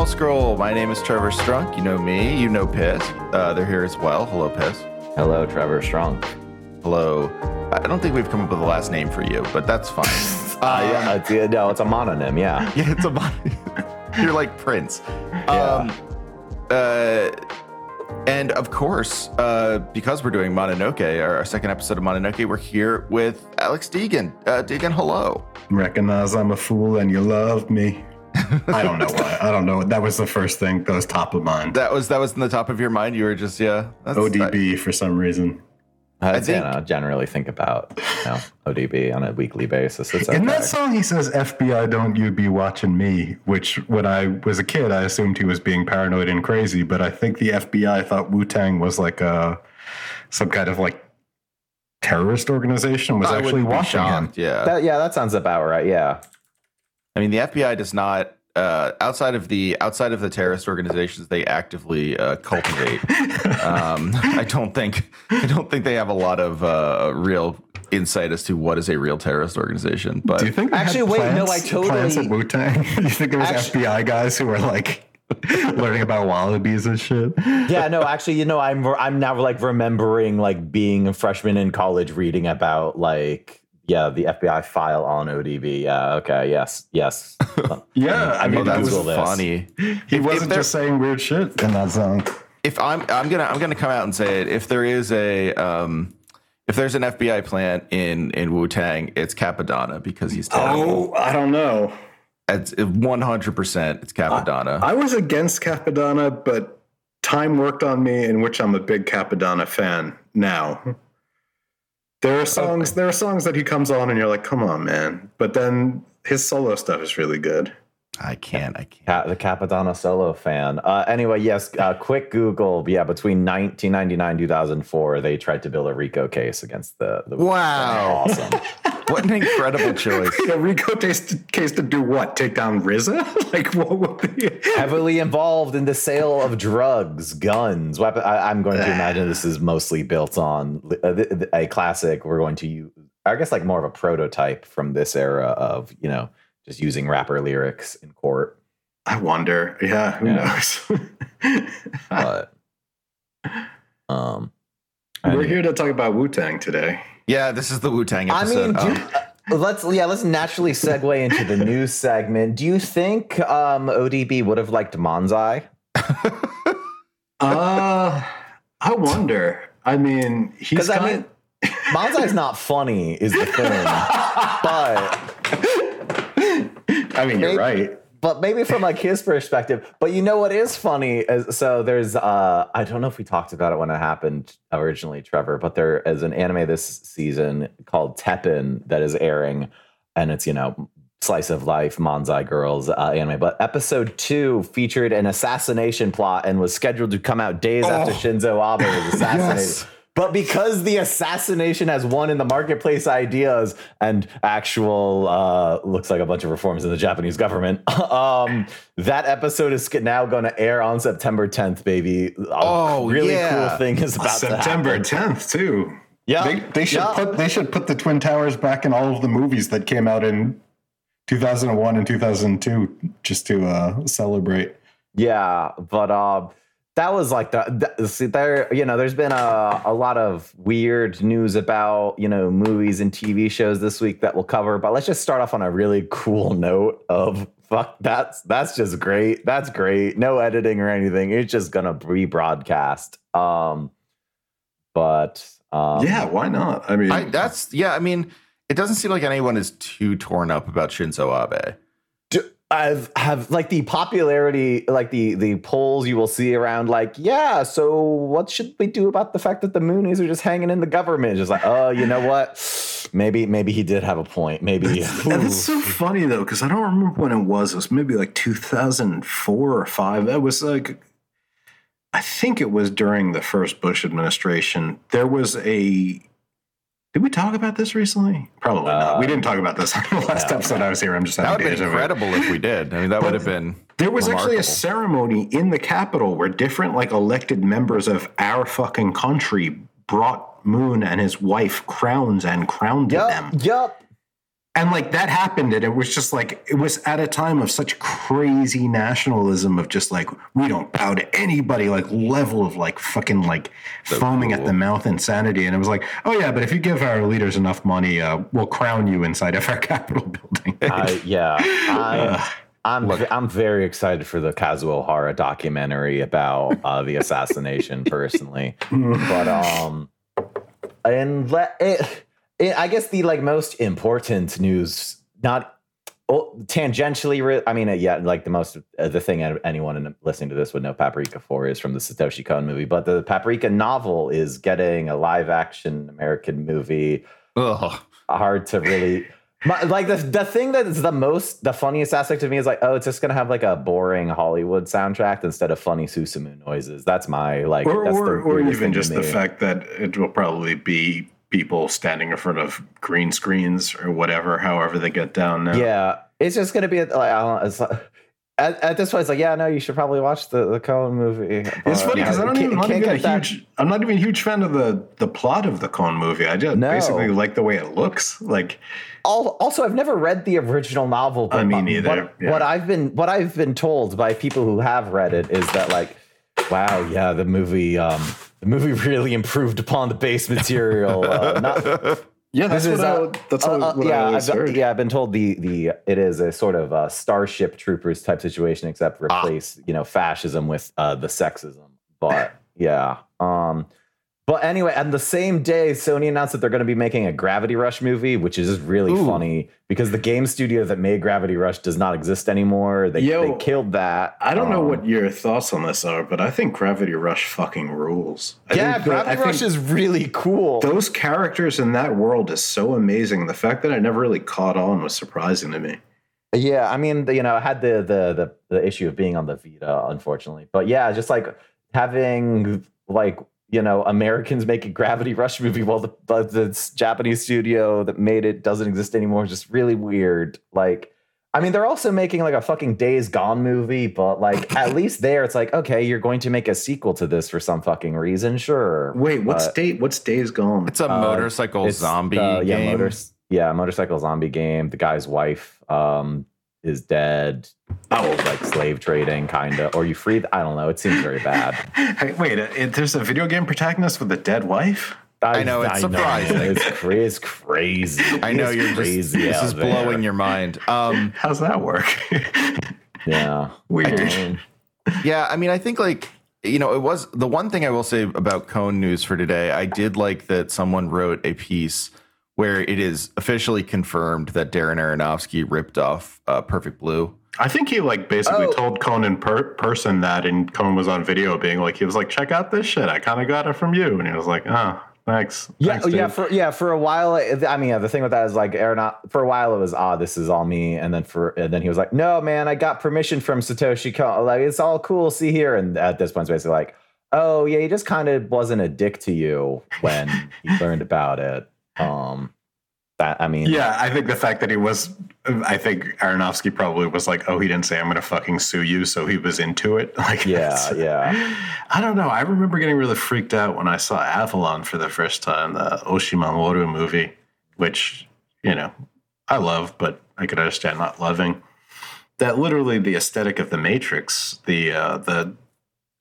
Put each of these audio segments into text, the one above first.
No Wall Scroll. My name is Trevor Strunk. You know me. You know Piss. Uh, they're here as well. Hello, Piss. Hello, Trevor Strunk. Hello. I don't think we've come up with a last name for you, but that's fine. Uh, yeah, it's, yeah, no, it's a mononym. Yeah. yeah, it's a mon- You're like Prince. Yeah. Um, uh, and of course, uh, because we're doing Mononoke, our, our second episode of Mononoke, we're here with Alex Deegan. Uh, Deegan, hello. Recognize I'm a fool and you love me. I don't know why. I don't know. That was the first thing that was top of mind. That was that was in the top of your mind. You were just yeah. That's, ODB for some reason. I, I think- you know, generally think about you know, ODB on a weekly basis. It's In that song, he says, FBI, don't you be watching me, which when I was a kid, I assumed he was being paranoid and crazy. But I think the FBI thought Wu Tang was like a, some kind of like terrorist organization, was I actually wouldn't be watching him. Yeah. That- yeah, that sounds about right. Yeah. I mean, the FBI does not uh, outside of the outside of the terrorist organizations they actively uh, cultivate. um, I don't think I don't think they have a lot of uh, real insight as to what is a real terrorist organization. But Do you think Actually, had wait, no, I totally- plans at Wu Tang? you think it was Actu- FBI guys who were like learning about wallabies and shit? Yeah, no, actually, you know, I'm I'm now like remembering like being a freshman in college reading about like yeah, the FBI file on ODB. Yeah, okay, yes, yes. Yeah, I I mean mean, that that's Google was this. funny. he If- wasn't if just saying weird shit in that song. if I'm I'm gonna I'm gonna come out and say it. If there is a um, if there's an FBI plant in in Wu Tang, it's Cappadonna because he's terrible. Oh, I don't know. It's 100. percent It's Cappadonna. I was against Cappadonna, but time worked on me, in which I'm a big Cappadonna fan now. There are songs. There are songs that he comes on, and you're like, "Come on, man!" But then his solo stuff is really good. I can't. I can't. The Cappadonna solo fan. Uh, anyway, yes, uh, quick Google. Yeah, between 1999 2004, they tried to build a RICO case against the. the Wow. Awesome. What an incredible choice. A Rico case, case to do what? Take down RZA? like what would be? Heavily involved in the sale of drugs, guns, weapon. I, I'm going to imagine this is mostly built on li- uh, th- th- a classic. We're going to use, I guess, like more of a prototype from this era of you know just using rapper lyrics in court. I wonder. Yeah, who Yeah. knows? But um, We're anyway. here to talk about Wu Tang today. Yeah, this is the Wu Tang I episode. mean, do Um, you- uh, let's yeah, let's naturally segue into the news segment. Do you think um, ODB would have liked Manzai? Uh, I wonder. I mean, he's Because I kind- mean, Manzai's not funny, is the thing. but I mean, you're right. but maybe from like his perspective. But you know what is funny? Is, so there's uh I don't know if we talked about it when it happened originally, Trevor, but there is an anime this season called Teppen that is airing, and it's you know slice of life Manzai girls uh, anime. But episode two featured an assassination plot and was scheduled to come out days after Oh. Shinzo Abe was assassinated. Yes. But because the assassination has won in the marketplace ideas and actual uh, looks like a bunch of reforms in the Japanese government, um, that episode is now going to air on September 10th, baby. A Oh, really yeah. cool thing is about September to 10th too. Yeah, They, they should yeah. put they should put the Twin Towers back in all of the movies that came out in 2001 and 2002 just to uh, celebrate. Yeah, but uh, that was like the, the see, there. You know, there's been a a lot of weird news about you know movies and TV shows this week that we'll cover. But let's just start off on a really cool note of fuck. That's that's just great. That's great. No editing or anything. It's just gonna be broadcast. Um, but um, yeah, why not? I mean, I, that's yeah. I mean, it doesn't seem like anyone is too torn up about Shinzo Abe. I've have like the popularity, like the the polls you will see around, like yeah. So what should we do about the fact that the Moonies are just hanging in the government? Just like, oh, you know what? Maybe maybe he did have a point. Maybe And it's so funny though, because I don't remember when it was. It was maybe like 2004 or five. That was like, I think it was during the first Bush administration. There was a. Did we talk about this recently? Probably not. We Uh, didn't talk about this on the last no, episode I was here. I'm just That would have been incredible if we did. I mean, that would have been. There was actually a ceremony in the Capitol where different like elected members of our fucking country brought Moon and his wife crowns and crowned Yup, them. yup. And like that happened and it was just like it was at a time of such crazy nationalism of just like we don't bow to anybody like level of like fucking like So foaming at the mouth insanity and it was like oh yeah but if you give our leaders enough money uh, we'll crown you inside of our capitol building I, yeah, I, I'm I'm very excited for the Kazuo Hara documentary about uh, the assassination. personally, but um, and let it. I guess the like most important news, not oh, tangentially. Re- I mean, uh, yeah, like the most uh, the thing anyone listening to this would know Paprika for is from the Satoshi Kon movie, but the Paprika novel is getting a live action American movie Ugh. hard to really my, like the the thing that is the most the funniest aspect of me is like oh it's just gonna have like a boring Hollywood soundtrack instead of funny Susumu noises. That's my like or that's or, the or even just the fact that it will probably be people standing in front of green screens or whatever however they get down now Yeah, it's just gonna be like I don't know, it's like, at, at this point it's like yeah no you should probably watch the the Kon movie. It's funny because uh, i don't even i'm not can't even a that- huge. I'm not even a huge fan of the the plot of the Kon movie. I just No. basically like the way it looks. Like also i've never read the original novel but I mean, neither, what, yeah. what i've been what i've been told by people who have read it is that like wow yeah the movie um the movie really improved upon the base material uh, not, yeah, that's what I, uh, that's uh, what, uh, what yeah, I I've, heard. yeah i've been told the the it is a sort of a starship troopers type situation except Ah. replace you know fascism with uh the sexism but yeah um but anyway, on the same day, Sony announced that they're going to be making a Gravity Rush movie, which is really Ooh. funny because the game studio that made Gravity Rush does not exist anymore. They, Yo, they killed that. I don't know Um, what your thoughts on this are, but I think Gravity Rush fucking rules. I Yeah, think that- Gravity Rush is really cool. those characters in that world is so amazing. The fact that I never really caught on was surprising to me. Yeah, I mean, you know, I had the, the the the issue of being on the Vita, unfortunately. But yeah, just like having like you know Americans make a Gravity Rush movie while the, the the Japanese studio that made it doesn't exist anymore is just really weird. Like, I mean, they're also making like a fucking Days Gone movie, but like at least there, it's like okay, you're going to make a sequel to this for some fucking reason, sure. Wait, what's But- date? What's Days Gone? It's a Uh, motorcycle it's zombie the- yeah, game. motors, yeah, motorcycle zombie game. The guy's wife um, is dead. Oh. like slave trading, kind of, or you free. I don't know. It seems very bad. Hey, wait, uh, it, there's a video game protagonist with a dead wife. I know, it's surprising. it's, cra- it's crazy. I know It's you're just crazy. this is there. blowing your mind. Um, How's that work? Yeah, Weird. Um, yeah, I mean, I think like you know, it was the one thing I will say about Kon News for today. I did like that someone wrote a piece where it is officially confirmed that Darren Aronofsky ripped off uh, Perfect Blue. I think he like basically Oh. told Conan per- person that, and Conan was on video being like, he was like, "Check out this shit. I kind of got it from you," and he was like, "Oh, thanks." Yeah, Thanks, yeah, for yeah, for a while. I mean, yeah, the thing with that is like Aaron. For a while, it was ah, this is all me, and then for and then he was like, no, man, I got permission from Satoshi Kon. Like it's all cool. See here, and at this point, it's basically like, oh yeah, he just kind of wasn't a dick to you when he learned about it. Um, that I mean, Yeah, I think the fact that he was, I think Aronofsky probably was like, "Oh, he didn't say I'm going to fucking sue you," so he was into it. Like, Yeah, yeah. I don't know. I remember getting really freaked out when I saw Avalon for the first time, the Oshii Mamoru movie, which you know I love, but I could understand not loving. That literally the aesthetic of the Matrix, the uh, the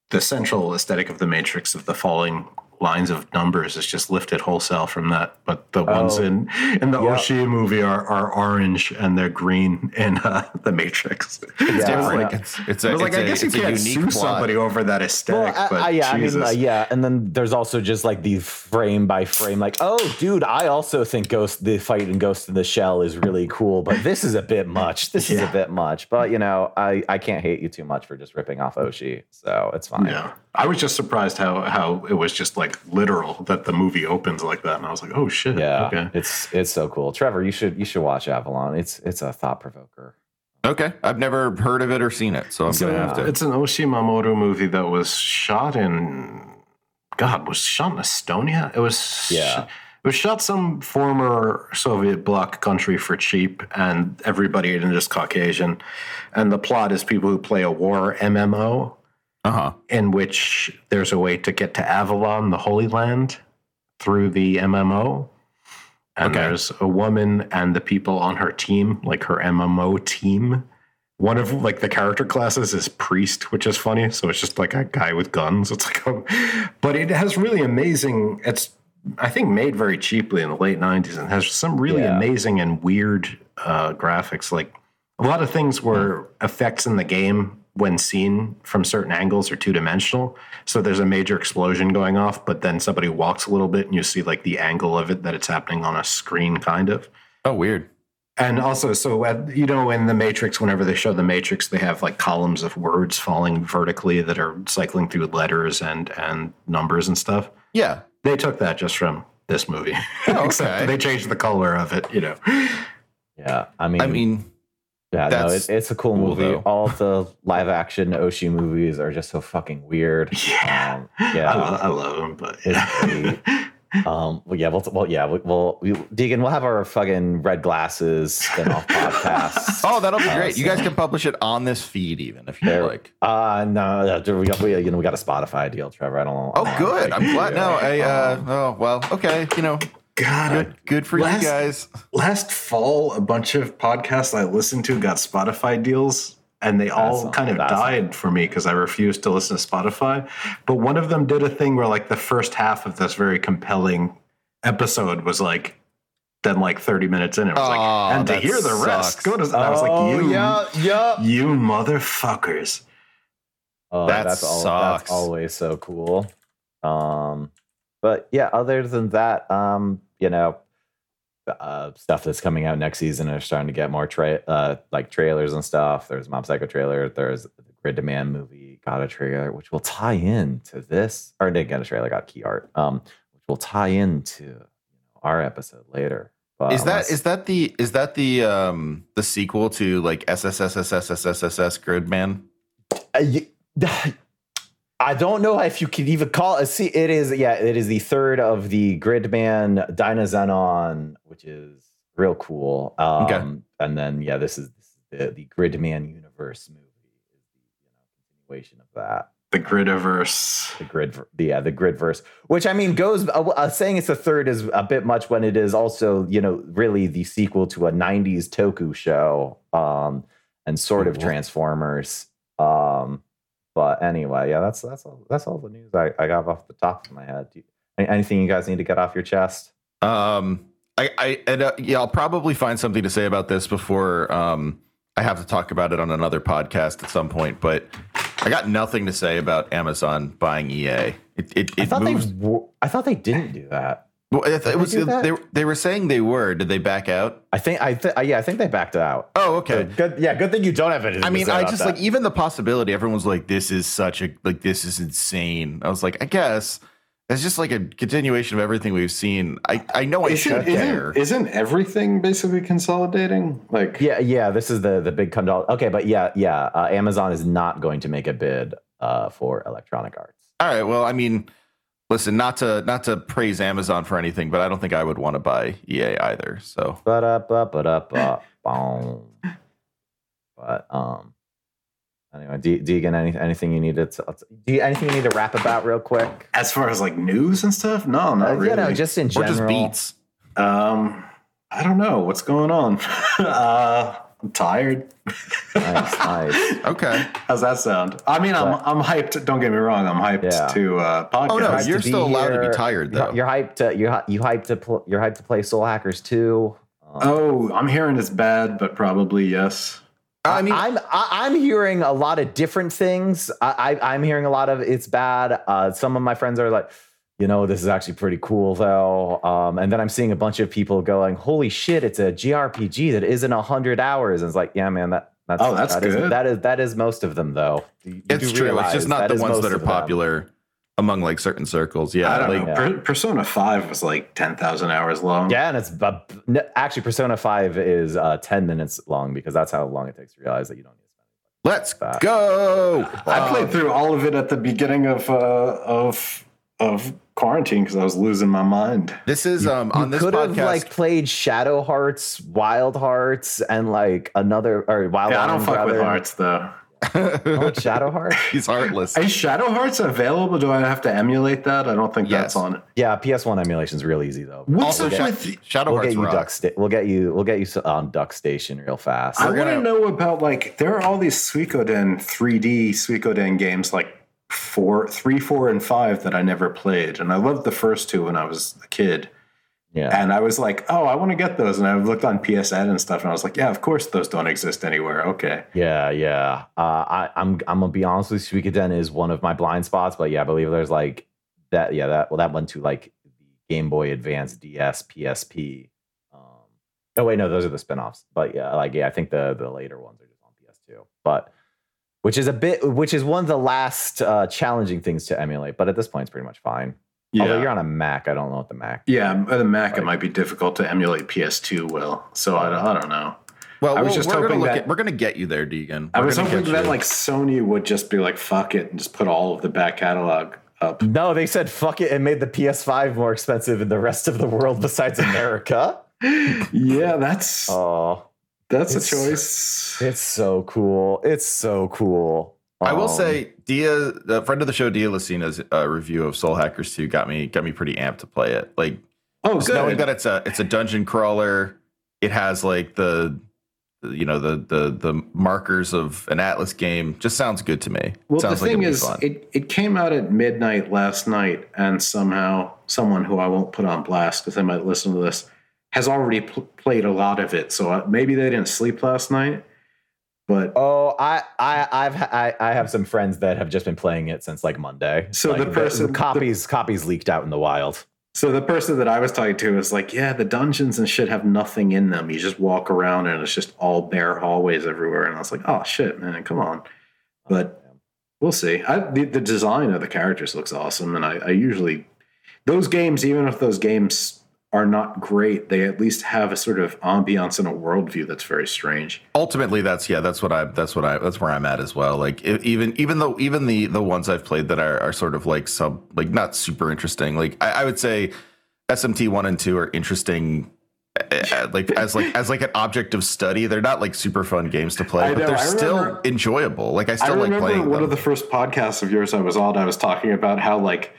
the central aesthetic of the Matrix of the falling lines of numbers is just lifted wholesale from that. But the ones Oh. in in the Yeah. Oshii movie are, are orange and they're green in uh, the Matrix. It's Yeah, different. yeah. It's it's a, I was like, it's guess you it's a can't unique sue plot. somebody over that aesthetic. Well, I- but I- yeah, I mean, uh, yeah, and then there's also just like the frame by frame, like, oh, dude, I also think Ghost, the fight in Ghost in the Shell is really cool, but this is a bit much. This is a bit much, but you know, I I can't hate you too much for just ripping off Oshii, so it's fine. Yeah, I was just surprised how how it was just like literal that the movie opens like that, and I was like, oh shit. Yeah, Okay. it's it's so cool. Trevor, you should you should watch Avalon. It's it's a thought provoker. Okay, I've never heard of it or seen it, so I'm It's, gonna have to. it's an Oshii Mamoru movie that was shot in God was shot in Estonia. It was Yeah. It was shot some former Soviet bloc country for cheap, and everybody in it is Caucasian. And the plot is people who play a war MMO Uh huh. in which there's a way to get to Avalon, the Holy Land, through the MMO. and Okay. there's a woman and the people on her team, like her MMO team. One of like the character classes is priest, which is funny. So it's just like a guy with guns. It's like, a, but it has really amazing. It's I think made very cheaply in the late '90s and has some really Yeah. amazing and weird uh, graphics. Like a lot of things were effects in the game when seen from certain angles are two dimensional. So there's a major explosion going off, but then somebody walks a little bit and you see like the angle of it that it's happening on a screen, kind of. Oh, weird. And also, so at, you know, in the Matrix, whenever they show the Matrix, they have like columns of words falling vertically that are cycling through letters and and numbers and stuff. Yeah. They took that just from this movie, Oh, except they changed the color of it. You know, Yeah, I mean, I mean, yeah, no, it, it's a cool, cool, movie. though. All the live action Oshii movies are just so fucking weird. yeah, Um, yeah. I, I love them, but It's great. Um, well, yeah, we'll, well, yeah, we- we'll, we, Deegan, we'll have our fucking red glasses spin-off podcast. oh, that'll be Uh, great. You guys can publish it on this feed, even if you like. Uh, no, no, we got, we, you know, we got a Spotify deal, Trevor. I don't know. Oh, good. I'm glad. No, I. Uh, Um, oh, well. Okay. You know, God, good. Good for Last- you guys. last fall, a bunch of podcasts I listened to got Spotify deals, and they all That's- kind of that's- died for me because I refused to listen to Spotify. But one of them did a thing where, like, the first half of this very compelling episode was like, then like 30 minutes in, it was Aw, like, and to hear the rest, sucks. go to. I was like, you, yeah, yeah. you motherfuckers. Oh, That that's all. sucks. That's always so cool. Um, but yeah, other than that, um, you know, uh, stuff that's coming out next season are starting to get more tra- uh, like trailers and stuff. There's Mob Psycho trailer. There's the Gridman movie got a trailer, which will tie in to this. Or didn't get a trailer, got key art, um, which will tie into you know, our episode later. But Is that is that the is that the um the sequel to like SSSSSSSS Gridman? Uh, I don't know if you could even call it. See, it is yeah, it is the third of the Gridman Dynazenon, which is real cool. Um, Okay. and then yeah, this is, this is the the Gridman universe movie is the you continuation of that. The Gridiverse. The grid, the, yeah, the gridverse, which I mean goes uh, uh, saying it's the third is a bit much when it is also you know really the sequel to a '90s Toku show, um, and sort of Transformers. Um, but anyway, yeah, that's that's all that's all the news I, I got off the top of my head. You, anything you guys need to get off your chest? Um, I, I, and uh, yeah, I'll probably find something to say about this before um, I have to talk about it on another podcast at some point. But I got nothing to say about Amazon buying EA. It, it, I thought moves. they w- I thought they didn't do that. Well, it, they it was do that? they, they were saying they were. Did they back out? I think I th- yeah I think they backed out. Oh, okay. Good, good yeah, good thing you don't have anything. I to mean, say I about just that. like even the possibility. Everyone's like, "This is such a like this is insane." I was like, I guess it's just like a continuation of everything we've seen. I I know I should care. Isn't, isn't everything basically consolidating? Like, Yeah, yeah. This is the the big condol. Okay, but yeah, yeah. Uh, Amazon is not going to make a bid uh, for Electronic Arts. All right. Well, I mean, listen, not to not to praise Amazon for anything, but I don't think I would want to buy EA either. So But up, but up, up, boom. But um, anyway, De- Deegan, any, anything you needed? To, do you, anything you need to rap about real quick? as far as like news and stuff, no, not Uh, really. You know, just in or just beats. Um, I don't know what's going on. uh, I'm tired. Nice, nice. Okay. How's that sound? I mean, I'm I'm hyped. Don't get me wrong. I'm hyped Yeah. to uh, podcast. Oh, no, you're to be still allowed to be tired, though. You're, hyped to you're you hyped to pl- you're hyped to play Soul Hackers too. Um, oh, I'm hearing it's bad, but probably yes. I mean, I'm I, I'm hearing a lot of different things. I, I I'm hearing a lot of it's bad. Uh, some of my friends are like, you know, this is actually pretty cool though. Um, and then I'm seeing a bunch of people going, holy shit, it's a JRPG that isn't hundred hours. And it's like, yeah, man, that that's Oh, that's that is- good. that is that is most of them though. You- you it's do true. It's just not the ones that are of them. popular among like certain circles. Yeah. I don't like know. Yeah. Persona Five was like ten thousand hours long. Yeah, and it's uh, n- actually Persona Five is uh, ten minutes long because that's how long it takes to realize that you don't need to spend. let's that. go. I Um, played through all of it at the beginning of uh, of of quarantine because I was losing my mind. This is um on this could podcast. have like played Shadow Hearts, Wild Hearts, and like another or Wild Yeah, I don't Arms, fuck with hearts though. Oh, Shadow Heart. He's heartless. Is Shadow Hearts available? Do I have to emulate that? I don't think Yes. that's on it. Yeah, PS1 emulation's real easy though. What's Also, up Sha- with? Shadow We'll Hearts get you. Duck Sta- We'll get you. We'll get you on Duck Station real fast. I want to gonna- know about like there are all these Suikoden 3D Suikoden games like four, three, four, and five that I never played, and I loved the first two when I was a kid. yeah. And I was like, oh, I want to get those. And I looked on PSN and stuff, and I was like, yeah, of course those don't exist anywhere. Okay. Yeah, yeah. Uh, I, I'm I'm gonna be honest with you. Suikoden is one of my blind spots, but yeah, I believe there's like that. Yeah, that well, that went to like the Game Boy Advance, DS, PSP. Um, oh wait, no, those are the spinoffs. But yeah, like yeah, I think the the later ones are just on PS2. But which is a bit, which is one of the last uh, challenging things to emulate. But at this point, it's pretty much fine. Although you're on a Mac, I don't know what the Mac. Yeah, the Mac, Like- it might be difficult to emulate PS2 will. So I, don't- I don't know. Well, I was we'll- just we're gonna hoping that- at, we're gonna get you there, Deegan. I We're was hoping get that like Sony would just be like, fuck it, and just put all of the back catalog up. No, they said fuck it and made the PS5 more expensive in the rest of the world besides America. yeah, that's Oh, that's a choice. It's so cool. It's so cool. I will Um, say, Dia, the friend of the show, Dia Lacina's uh, review of Soul Hackers 2 got me got me pretty amped to play it. Like Oh, just knowing that it's a it's a dungeon crawler. It has like the the- you know the the the markers of an Atlus game. Just sounds good to me. Well, sounds the thing it'll is, fun. it, it came out at midnight last night, and somehow someone who I won't put on blast because they might listen to this has already pl- played a lot of it. So uh, maybe they didn't sleep last night. But Oh, I, I, I've, I, I have some friends that have just been playing it since like Monday. So Like, the person- the- copies, copies leaked out in the wild. so the person that I was talking to was like, "Yeah, the dungeons and shit have nothing in them. You just walk around and it's just all bare hallways everywhere." And I was like, "Oh shit, man, come on." But we'll see. I, the, the design of the characters looks awesome, and I, I usually those games, even if those games are not great, they at least have a sort of ambiance and a worldview that's very strange. ultimately that's yeah that's what i that's what i that's where i'm at as well. Like even even though even the the ones i've played that are, are sort of like sub like not super interesting like i, I would say smt 1 and 2 are interesting like as like as like an object of study. They're not like super fun games to play I but they're I still enjoyable. Like i I still like remember playing one them. of the first podcasts of yours I was on. I was talking about how like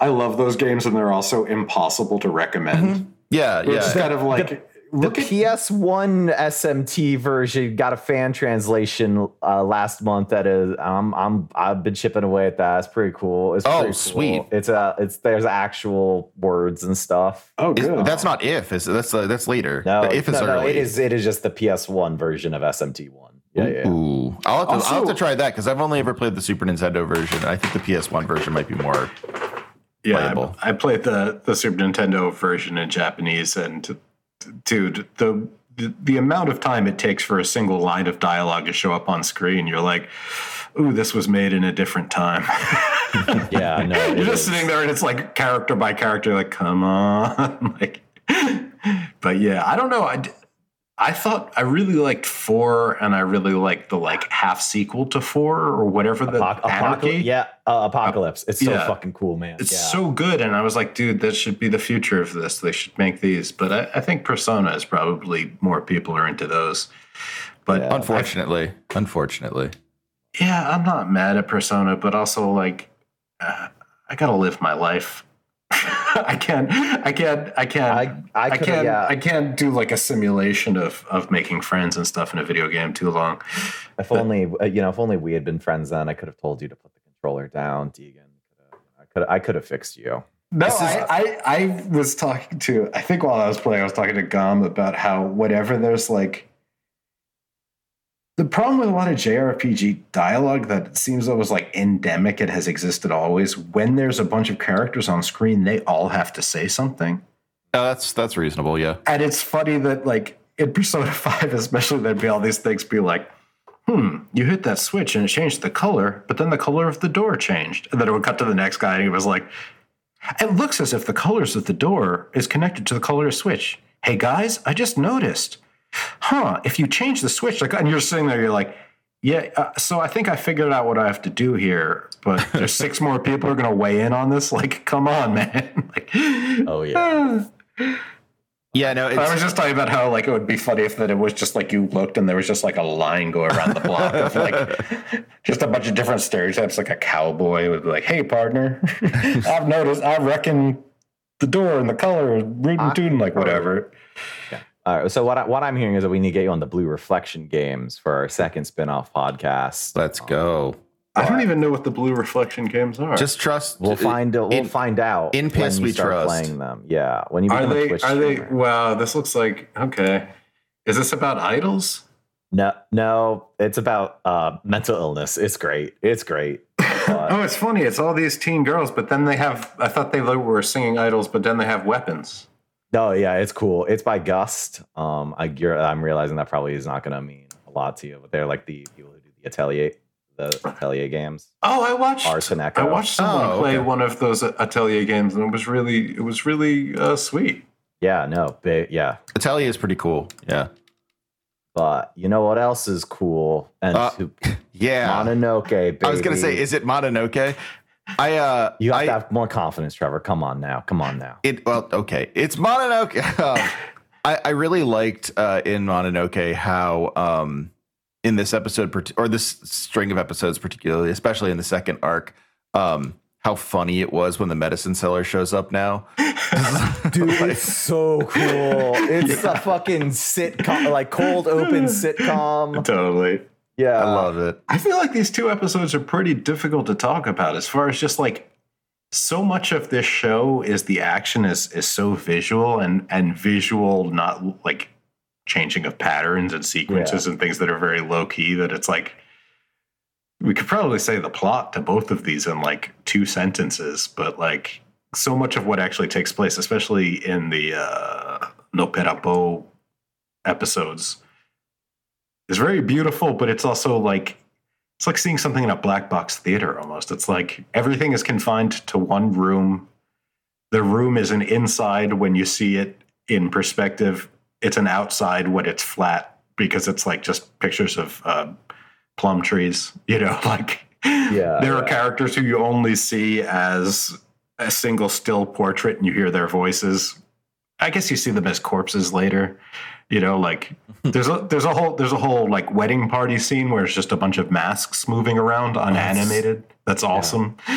I love those games, and they're also impossible to recommend. yeah It's just yeah kind of like The look at PS1 SMT version got a fan translation uh, last month. That is, I'm, I'm, I've been chipping away at that. It's pretty cool. It's Oh, pretty cool. sweet. It's a, it's there's actual words and stuff. oh Is- good. that's not if is that's uh, that's later No, The if is no, no, early it is, it is just the PS1 version of SMT1. Yeah, yeah. Ooh. I'll have to, I'll have to try that because I've only ever played the Super Nintendo version. I think the PS1 version might be more. Yeah. I, I played the the Super Nintendo version in Japanese, and dude, the, the amount of time it takes for a single line of dialogue to show up on screen, you're like, "Ooh, this was made in a different time." Yeah, no, You're just is. sitting there and it's like character by character, like, come on. like, but yeah, I don't know. I, I thought I really liked four and I really liked the like half sequel to four or whatever the Apoc- Apocalypse, yeah, uh, Apocalypse. It's so Yeah. fucking cool, man. It's yeah. so good. And I was like, dude, that should be the future of this. They should make these. But I, I think Persona is probably more people are into those. But Yeah. Unfortunately, unfortunately. yeah, I'm not mad at Persona, but also like, uh, I gotta live my life. I can't. I can't. I can't. I, I, I can't. yeah, I can't do like a simulation of of making friends and stuff in a video game too long. if only uh, you know, if only we had been friends then, I could have told you to put the controller down, Deegan. I could, I could have fixed you. No, This is- I, I I was talking to. I think while I was playing, I was talking to Gum about how whatever there's like. The problem with a lot of JRPG dialogue that seems almost like endemic, it has existed always. When there's a bunch of characters on screen, they all have to say something. No, that's that's reasonable. Yeah. And it's funny that like in Persona 5, especially there'd be all these things be like, hmm, you hit that switch and it changed the color, but then the color of the door changed. And then it would cut to the next guy and he was like, it looks as if the colors of the door is connected to the color of switch. Hey guys, I just noticed. Huh, if you change the switch, like and you're sitting there, you're like, yeah, uh, so I think I figured out what I have to do here, but there's six more people who are going to weigh in on this. Like, come on, man. like, Oh yeah. Yeah, no, I was just talking about how like it would be funny if that it was just like you looked and there was just like a line go around the block of like just a bunch of different stereotypes. Like a cowboy would be like, "Hey, partner, I've noticed. I reckon the door and the color, rootin' I- tootin', like whatever." All right. So what I, what I'm hearing is that we need to get you on the Blue Reflection games for our second spin-off podcast. let's go. I don't even know what the blue reflection games are. Just trust. We'll find we'll in- find out in when piss you we start trust. playing them. Yeah, when you are they? Twitch Are they? streamer. Wow, this looks like okay. Is this about idols? No, no, it's about uh, mental illness. It's great. It's great. But- Oh, it's funny. It's all these teen girls, but then they have. I thought they were singing idols, but then they have weapons. No, yeah, it's cool. It's by Gust. Um, I, you're, I'm realizing that probably is not going to mean a lot to you, but they're like the people who do the Atelier, the Atelier games. Oh, I watched. Arson Echo. I watched someone Oh, play okay. one of those Atelier games, and it was really, it was really uh, sweet. Yeah, no, ba- yeah. Atelier is pretty cool. Yeah. But you know what else is cool? And Uh, to- Yeah. Mononoke, baby. I was gonna say, is it Mononoke? I uh, you have I, to have more confidence, Trevor. Come on now. Come on now. It well, okay. It's Mononoke. Um, I, I really liked uh, in Mononoke how um, in this episode or this string of episodes, particularly, especially in the second arc, um, how funny it was when the medicine seller shows up now. Dude, it's so cool. It's a fucking sitcom, like cold open sitcom. Totally. Yeah. I love it. I feel like these two episodes are pretty difficult to talk about as far as just like so much of this show is the action is is so visual and and visual not like changing of patterns and sequences and things that are very low key that it's like we could probably say the plot to both of these in like two sentences but like so much of what actually takes place especially in the uh Nopperabo episodes is very beautiful, but it's also like it's like seeing something in a black box theater almost. It's like everything is confined to one room. The room is an inside when you see it in perspective. It's an outside when it's flat because it's like just pictures of uh, plum trees. You know, like Yeah, there are yeah. characters who you only see as a single still portrait and you hear their voices. I guess you see them as corpses later. You know, like there's a there's a whole there's a whole like wedding party scene where it's just a bunch of masks moving around unanimated. That's awesome.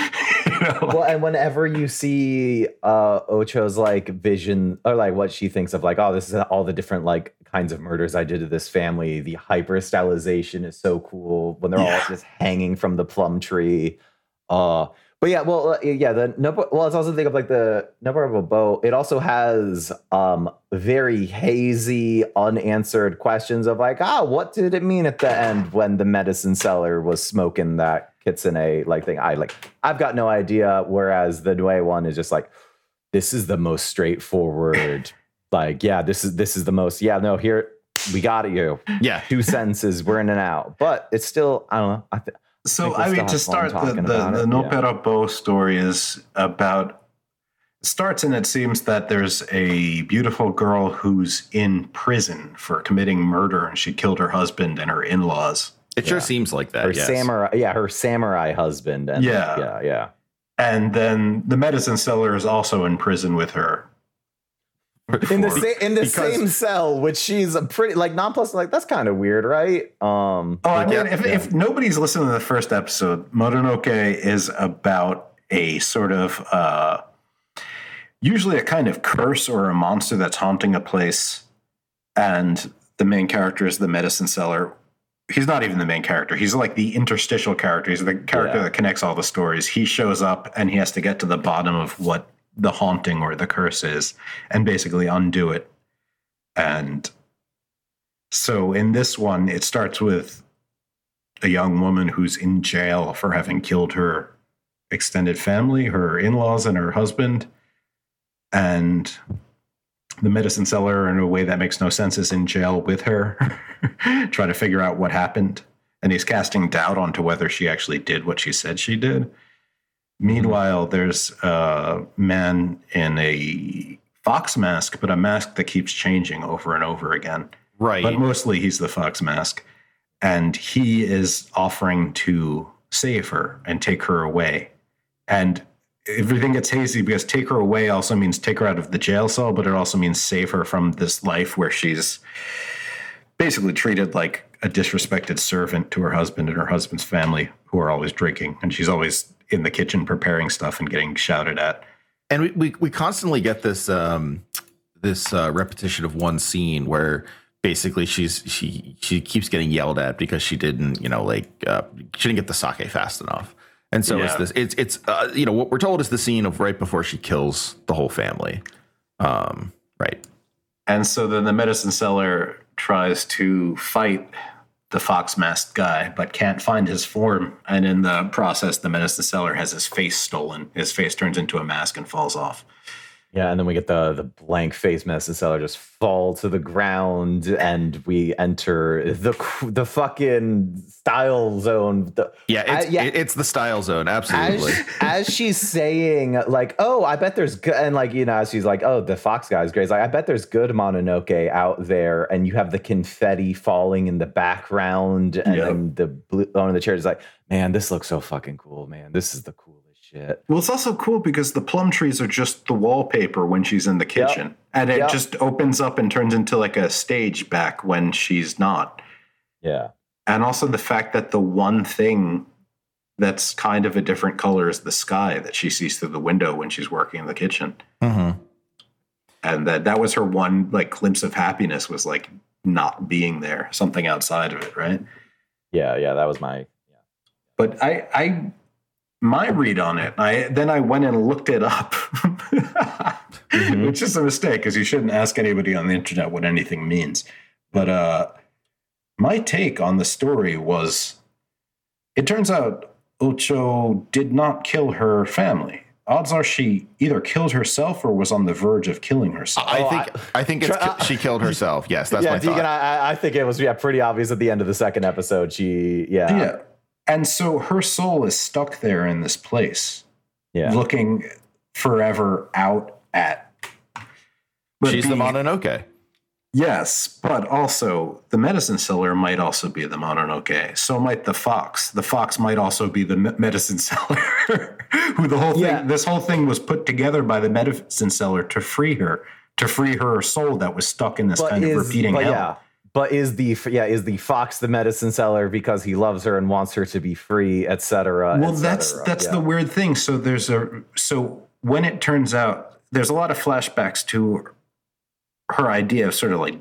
you know, like- Well, and whenever you see uh Ocho's like vision or like what she thinks of like, oh, this is all the different like kinds of murders I did to this family. The hyper stylization is so cool when they're Yeah. all just hanging from the plum tree. Uh but yeah, well, uh, yeah, the no, well, it's also think of like the number of a bow. It also has um very hazy, unanswered questions of like, ah, what did it mean at the end when the medicine seller was smoking that kitsune like thing? I like, I've got no idea. Whereas the Nue one is just like, this is the most straightforward. like, yeah, this is this is the most. Yeah, no, here we got it. you. Yeah. Two sentences, we're in and out. But it's still, I don't know. I th- So think we'll I mean, to start, the the, the No yeah. Perapo story is about starts and it seems that there's a beautiful girl who's in prison for committing murder and she killed her husband and her in-laws. It sure seems like that. her yes. samurai, yeah, her samurai husband. And Yeah. yeah, yeah. And then the medicine seller is also in prison with her. In the same in the because- same cell, which she's a pretty like nonplus. Like that's kind of weird, right? Um, Oh, I mean, Yeah, if, if nobody's listening to the first episode, Mononoke is about a sort of uh, usually a kind of curse or a monster that's haunting a place, and the main character is the medicine seller. He's not even the main character. He's like the interstitial character. He's the character Yeah. that connects all the stories. He shows up and he has to get to the bottom of what the haunting or the curse is and basically undo it. And so in this one, it starts with a young woman who's in jail for having killed her extended family, her in laws, and her husband. And the medicine seller, in a way that makes no sense, is in jail with her, trying to figure out what happened. And he's casting doubt onto whether she actually did what she said she did. Meanwhile, there's a man in a fox mask, but a mask that keeps changing over and over again. Right. but mostly he's the fox mask. And he is offering to save her and take her away. And everything gets hazy because take her away also means take her out of the jail cell, but it also means save her from this life where she's basically treated like a disrespected servant to her husband and her husband's family who are always drinking. And she's always in the kitchen preparing stuff and getting shouted at. And we, we, we constantly get this um, this uh, repetition of one scene where basically she's she she keeps getting yelled at because she didn't you know like uh, she didn't get the sake fast enough. And so Yeah. it's this it's it's uh, you know what we're told is the scene of right before she kills the whole family. Um right. And so then the medicine seller tries to fight the fox masked guy but can't find his form. And in the process the medicine seller has his face stolen. His face turns into a mask and falls off Yeah, and then we get the the blank face medicine seller just fall to the ground, and we enter the the fucking style zone. The, yeah it's, I- yeah. it's the style zone absolutely as, as she's saying, like, oh, I bet there's good, and like, you know, as she's like, oh, the fox guy's great. It's like, I bet there's good Mononoke out there, and you have the confetti falling in the background, and Yep. then the blue one of the chairs is like, man, this looks so fucking cool, man. This is the coolest shit. Well, it's also cool because the plum trees are just the wallpaper when she's in the kitchen. And it Yep. just opens up and turns into like a stage back when she's not. Yeah, And also the fact that the one thing that's kind of a different color is the sky that she sees through the window when she's working in the kitchen. Mhm. And that that was her one like glimpse of happiness was like not being there, something outside of it, right? yeah, yeah. That was my. Yeah. But I I my read on it, I then I went and looked it up. Mhm. Which is a mistake because you shouldn't ask anybody on the internet what anything means. But uh my take on the story was it turns out Ocho did not kill her family. Odds are she either killed herself or was on the verge of killing herself. I Oh, think I, think it's, Try- she killed herself. Yes, that's yeah, my Deegan, thought. I, I- I think it was yeah pretty obvious at the end of the second episode. She yeah yeah. And so her soul is stuck there in this place. yeah. looking forever out at. But She's the being- Mononoke. Yes, but also the medicine seller might also be the Mononoke. So might the fox. The fox might also be the me- medicine seller. Who the whole thing, Yeah. this whole thing was put together by the medicine seller to free her, to free her soul that was stuck in this kind of repeating but hell. yeah, but is the yeah is the fox the medicine seller because he loves her and wants her to be free, etc. well that's that's the weird thing so there's a so when it turns out there's a lot of flashbacks to her idea of sort of like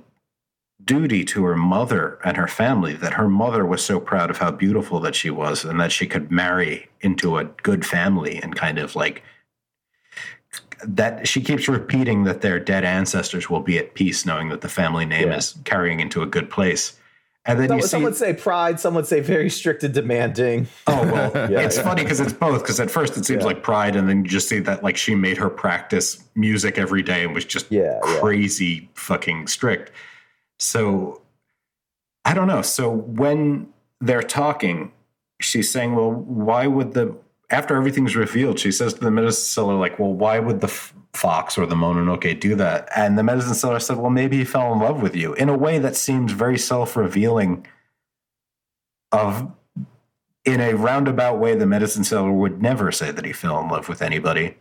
duty to her mother and her family that her mother was so proud of how beautiful that she was and that she could marry into a good family and kind of like that she keeps repeating that their dead ancestors will be at peace knowing that the family name Yeah. is carrying into a good place and then Some, you see some would say pride, some would say very strict and demanding. Oh well, Yeah, it's yeah. funny because it's both. Because at first it seems Yeah. like pride, and then you just see that like she made her practice music every day and was just crazy fucking strict. So I don't know. So when they're talking, she's saying, "Well, why would the after everything's revealed?" She says to the medicine seller, "Like, well, why would the f- fox or the Mononoke do that?" And the medicine seller said, "Well, maybe he fell in love with you." In a way that seems very self-revealing. Of in a roundabout way, the medicine seller would never say that he fell in love with anybody,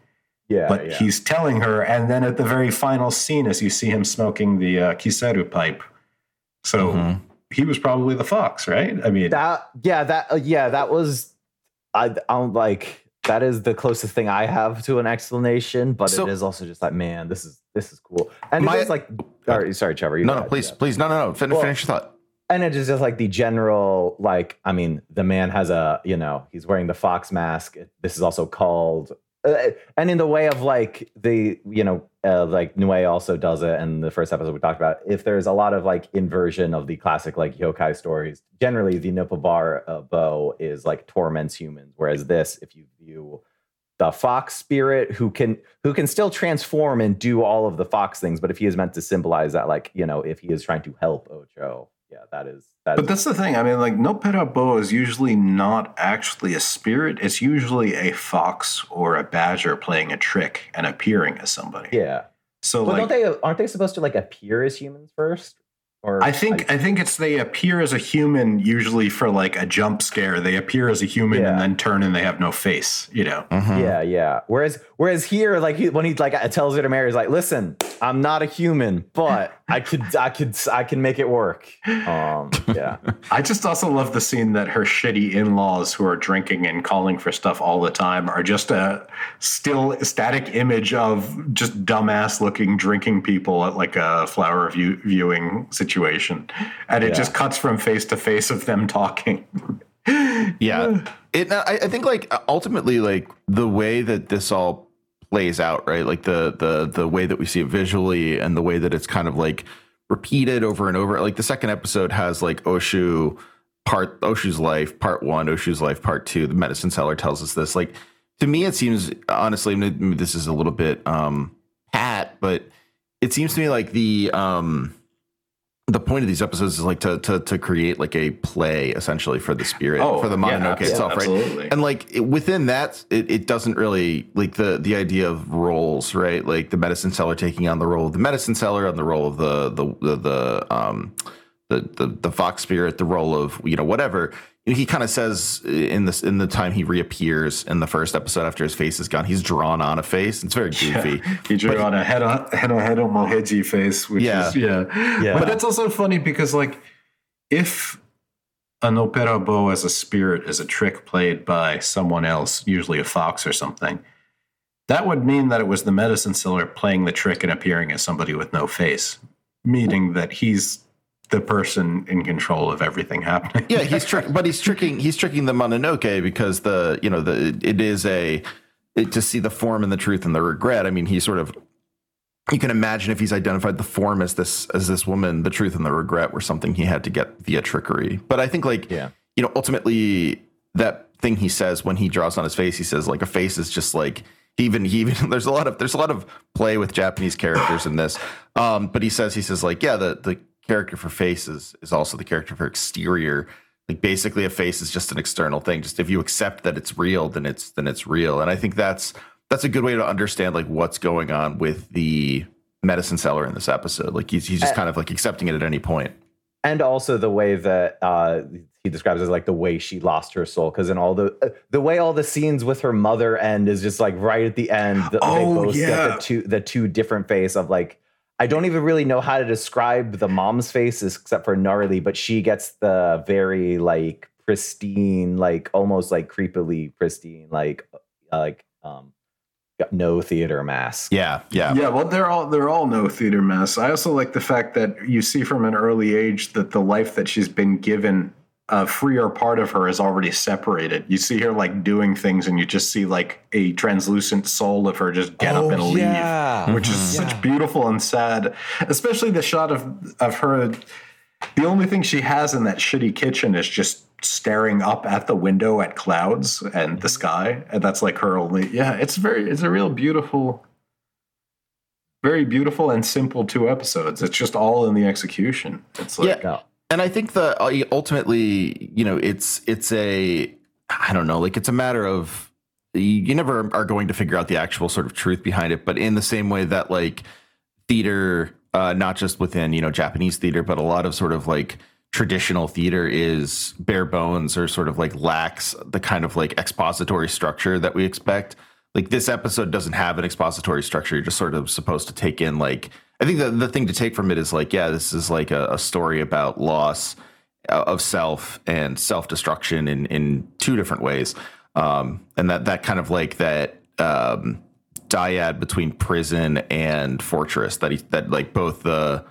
Yeah, but yeah. he's telling her. And then at the very final scene, as you see him smoking the uh, kiseru pipe, so Mhm. he was probably the fox, right? I mean, that yeah that uh, yeah that was I I'm like that is the closest thing I have to an explanation, but So- it is also just like man, this is this is cool, and My- it is like sorry, sorry, Trevor. You No, no, please, please, no, no, no. Fin- Well- finish your thought. and it is just like the general like i mean the man has a you know he's wearing the fox mask this is also called uh, and in the way of like the you know uh, like Nue also does it and the first episode we talked about if there's a lot of like inversion of the classic like yokai stories generally the Nippobar uh, bow is like torments humans whereas this if you view the fox spirit who can who can still transform and do all of the fox things but if he is meant to symbolize that like you know if he is trying to help ocho yeah that is that but is that's the thing. I mean, like Nopperabo is usually not actually a spirit. It's usually a fox or a badger playing a trick and appearing as somebody. yeah So but like, don't they aren't they supposed to like appear as humans first Or I think I, think it's they appear as a human usually for like a jump scare. They appear as a human Yeah. and then turn and they have no face. You know. Mhm. Yeah, yeah. Whereas, whereas here, like he, when he like tells her to marry, he's like, "Listen, I'm not a human, but I could, I could, I can make it work." Um, yeah, I just also love the scene that her shitty in-laws who are drinking and calling for stuff all the time are just a still static image of just dumbass looking drinking people at like a flower view, viewing situation. And it Yeah. just cuts from face to face of them talking. Yeah. It I, I think like ultimately like the way that this all plays out, right? Like the the the way that we see it visually and the way that it's kind of like repeated over and over. Like the second episode has like Ocho part Ocho's life, part one, Ocho's life, part two. The medicine seller tells us this. Like to me, it seems honestly, this is a little bit um pat, but it seems to me like the um the point of these episodes is like to to to create like a play essentially for the spirit for the yeah, Mononoke abso- itself, right? absolutely. And like it- within that, it, it doesn't really like the the idea of roles, right? Like the medicine seller taking on the role of the medicine seller, on the role of the the the, the um the, the the fox spirit, the role of you know whatever. He kind of says uh, in this in the time he reappears in the first episode after his face is gone, he's drawn on a face. It's very goofy. He drew on a head on head on head on Moheji face, which Yeah. is yeah. Yeah. But it's also funny because like if a Nopperabo as a spirit is a trick played by someone else, usually a fox or something, that would mean that it was the medicine seller playing the trick and appearing as somebody with no face, meaning that he's the person in control of everything happening. yeah, he's trick, but he's tricking he's tricking the Mononoke because the you know the it is a it, to see the form and the truth and the regret. I mean, he sort of you can imagine if he's identified the form as this as this woman, the truth and the regret were something he had to get via trickery. But I think like Yeah. you know ultimately that thing he says when he draws on his face, he says like a face is just like even he even there's a lot of there's a lot of play with Japanese characters in this. Um, but he says he says like yeah the the character for face is, is also the character for exterior. Like basically a face is just an external thing. Just if you accept that it's real, then it's then it's real. And I think that's that's a good way to understand like what's going on with the medicine seller in this episode. Like he's he's just Uh, kind of like accepting it at any point. and also the way that uh, he describes it as like the way she lost her soul because in all the uh, the way all the scenes with her mother end is just like right at the end the, they Oh, both yeah. get the two the two different face of like I don't even really know how to describe the mom's faces except for gnarly, but she gets the very like pristine, like almost like creepily pristine, like uh, like um got Noh theater mask. Yeah, yeah. Yeah, well, they're all they're all Noh theater mess. I also like the fact that you see from an early age that the life that she's been given, a freer part of her is already separated. You see her like doing things, and you just see like a translucent soul of her just get Oh, up and leave, yeah. which is mm-hmm. Yeah. such beautiful and sad. Especially the shot of of her. The only thing she has in that shitty kitchen is just staring up at the window at clouds and the mm-hmm. sky, and that's like her only. Yeah, it's very. It's a real beautiful very beautiful and simple two episodes. It's just all in the execution. It's like Yeah. And I think the uh, ultimately, you know, it's it's a I don't know, like it's a matter of you never are going to figure out the actual sort of truth behind it, but in the same way that like theater, uh, not just within you know Japanese theater, but a lot of sort of like traditional theater is bare bones or sort of like lacks the kind of like expository structure that we expect. Like this episode doesn't have an expository structure. You're just sort of supposed to take in like I think the the thing to take from it is like yeah, this is like a, a story about loss uh, of self and self destruction in in two different ways, um, and that that kind of like that um, dyad between prison and fortress that he that like both the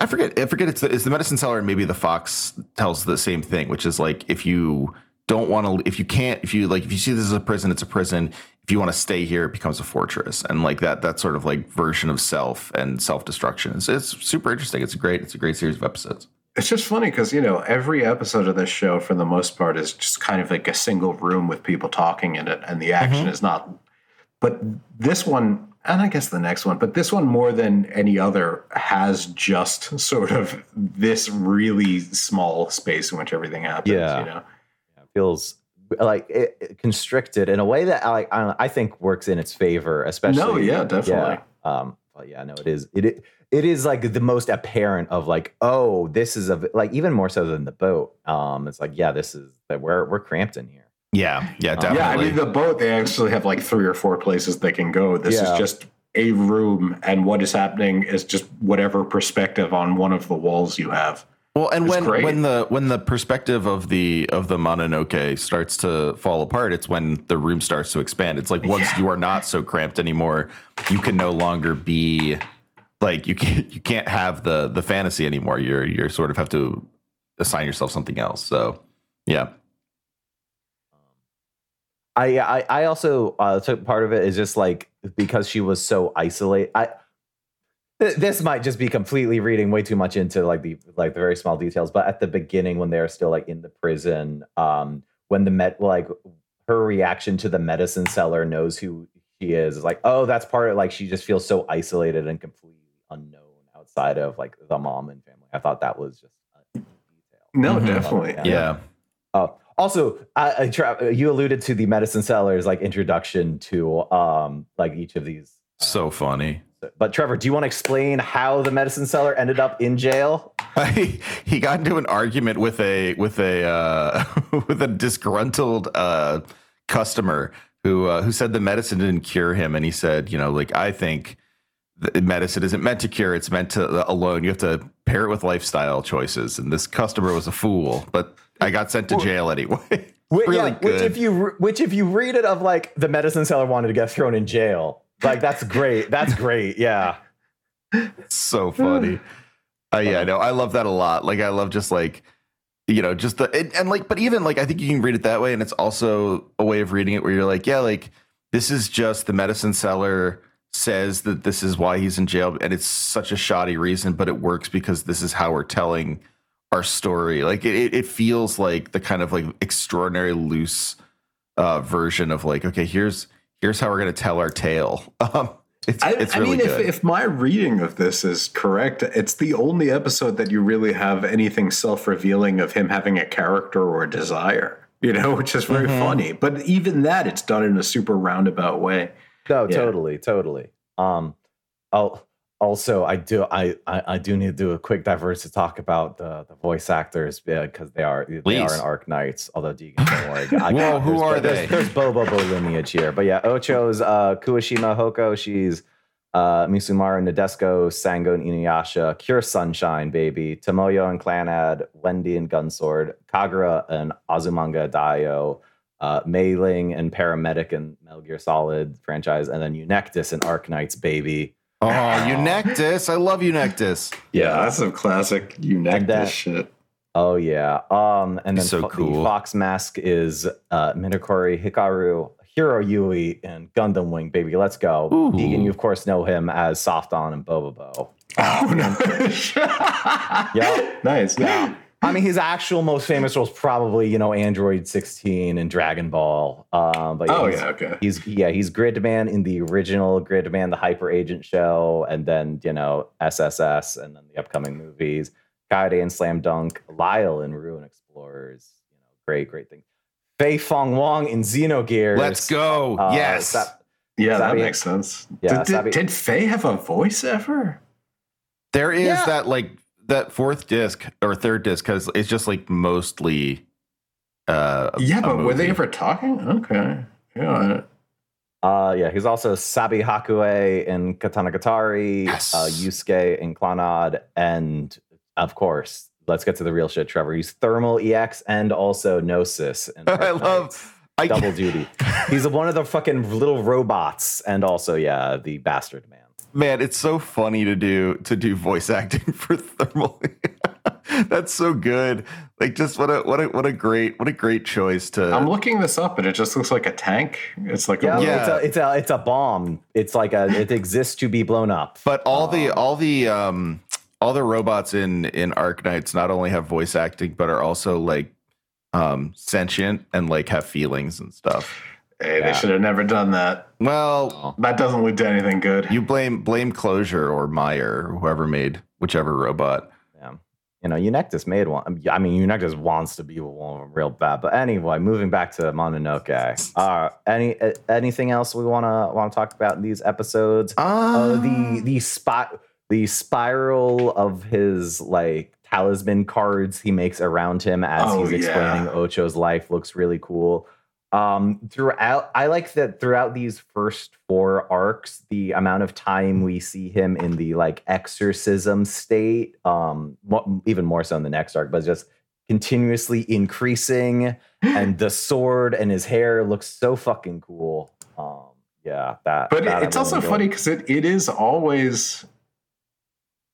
I forget I forget it's the, it's the medicine seller and maybe the fox tells the same thing, which is like if you don't want to if you can't if you like if you see this as a prison it's a prison if you want to stay here it becomes a fortress and like that that sort of like version of self and self-destruction it's, it's super interesting it's a great it's a great series of episodes it's just funny because you know every episode of this show, for the most part, is just kind of like a single room with people talking in it, and the action mm-hmm. is not. But this one, and I guess the next one, but this one more than any other has just sort of this really small space in which everything happens. Yeah. You know. feels like it, it constricted in a way that I, I I think works in its favor, especially. No, yeah, definitely. Yeah. Um, but yeah, no, it is it it, it is like the most apparent of like, oh, this is a like even more so than the boat. Um, it's like, yeah, this is that we're we're cramped in here. Yeah, yeah, Um. Yeah, I mean the boat. They actually have like three or four places they can go. This Yeah. is just a room, and what is happening is just whatever perspective on one of the walls you have. Well, and when great. when the when the perspective of the of the Mononoke starts to fall apart, it's when the room starts to expand. It's like once Yeah. you are not so cramped anymore, you can no longer be like you can't you can't have the the fantasy anymore. You're you're sort of have to assign yourself something else. So yeah, I I, I also uh, took part of it is just like because she was so isolated. I th- this might just be completely reading way too much into like the like the very small details, but at the beginning when they're still like in the prison, um, when the met like her reaction to the medicine seller knows who she is is like, oh, that's part of like she just feels so isolated and completely unknown outside of like the mom and family. I thought that was just a neat detail. No, Mhm. definitely. Yeah. yeah, Oh, also, I, I tra- you alluded to the medicine seller's like introduction to um like each of these. so funny. But Trevor, do you want to explain how the medicine seller ended up in jail? he got into an argument with a with a uh, with a disgruntled uh, customer who uh, who said the medicine didn't cure him, and he said, you know, like I think the medicine isn't meant to cure; it's meant to alone. You have to pair it with lifestyle choices. And this customer was a fool, but I got sent to jail anyway. Which, really yeah, which if you which if you read it of like the medicine seller wanted to get thrown in jail, like that's great. That's great. Yeah. so funny. Uh, yeah, no, I love that a lot. Like, I love just like, you know, just the and, and like, but even like, I think you can read it that way, and it's also a way of reading it where you're like, yeah, like this is just the medicine seller says that this is why he's in jail, and it's such a shoddy reason, but it works because this is how we're telling our story. Like, it it, it feels like the kind of like extraordinary loose uh, version of like, okay, here's here's how we're gonna tell our tale. Um, it's I, it's I mean, if, good. if my reading of this is correct, it's the only episode that you really have anything self revealing of him having a character or a desire, you know, which is very Mhm. funny. But even that, it's done in a super roundabout way. No, Yeah. totally, totally. Um, oh, also, I do, I, I, I do need to do a quick diverse to talk about the, the voice actors because they are they Please. are in Arknights. Although Deegan, don't worry, I Whoa, who are there's, they? There's Bobobo lineage here, but yeah, Ocho's uh, Kuwashima Hoko. She's uh, Misumaru Nadesico, Sango and Inuyasha, Cure Sunshine, baby, Tomoyo and Clannad, Wendy and Gunsword, Kagura and Azumanga Daioh, uh, Mei Ling and Paramedic and Metal Gear Solid franchise, and then Eunectes and Arknights, baby. Oh, Eunectes. I love Eunectes. Yeah, that's some classic that- shit. Oh yeah. Um, and then So fo- cool. the Fox mask is uh, Minakori Hikaru, Heero Yuy, and Gundam Wing, baby. Let's go. Ooh. Deegan, you of course know him as Softon and Bobobo. Oh, no. Yeah. Nice. Yeah. I mean, his actual most famous role is probably you know Android 16 and Dragon Ball. Um, but Oh, yeah, okay. He's yeah, he's Gridman in the original Gridman, the Hyper Agent show, and then you know SSS, and then the upcoming movies, Kaede and Slam Dunk, Lyle in Ruin Explorers. You know, great, great thing. Fei Fong Wong in Xenogears. Let's go. Uh, yes. Sa- Yeah, that Sabi- makes sense. Yeah, did, Sabi- did, did Fei have a voice ever? there is Yeah. that like that fourth disc or third disc because it's just like mostly. Uh, Yeah, a but were they ever talking? Okay. Yeah. Uh, yeah, he's also Sabi Hakuhei in Katanagatari, Yes. uh, Yusuke in Clannad, and of course, let's get to the real shit, Trevor. He's Thermal EX and also Gnosis. in I Arc love. Knights. I, double duty. He's one of the fucking little robots, and also, yeah, the bastard man. Man, it's so funny to do to do voice acting for thermal. That's so good. Like, just what a what a what a great what a great choice to. I'm looking this up and it just looks like a tank. It's like Yeah, a Yeah. It's, a, it's a it's a bomb. It's like a it exists to be blown up. But all the all the um all the robots in in Arknights not only have voice acting but are also like um sentient and like have feelings and stuff. Hey, Yeah. they should have never done that. Well, That doesn't lead to anything good. you blame blame Closure or Mayer or whoever made whichever robot. Yeah. you know, Eunectes made one. I mean, Eunectes wants to be one of them real bad. But anyway, moving back to Mononoke. Uh, any uh, anything else we wanna want to talk about in these episodes? Uh, the the spot the spiral of his like talisman cards he makes around him as Oh, he's explaining yeah. Ocho's life looks really cool. Um, throughout, I like that throughout these first four arcs, the amount of time we see him in the like exorcism state, um, even more so in the next arc, but just continuously increasing, and the sword and his hair looks so fucking cool. Um, yeah, that. But that I'm it's really also funny because it, it is always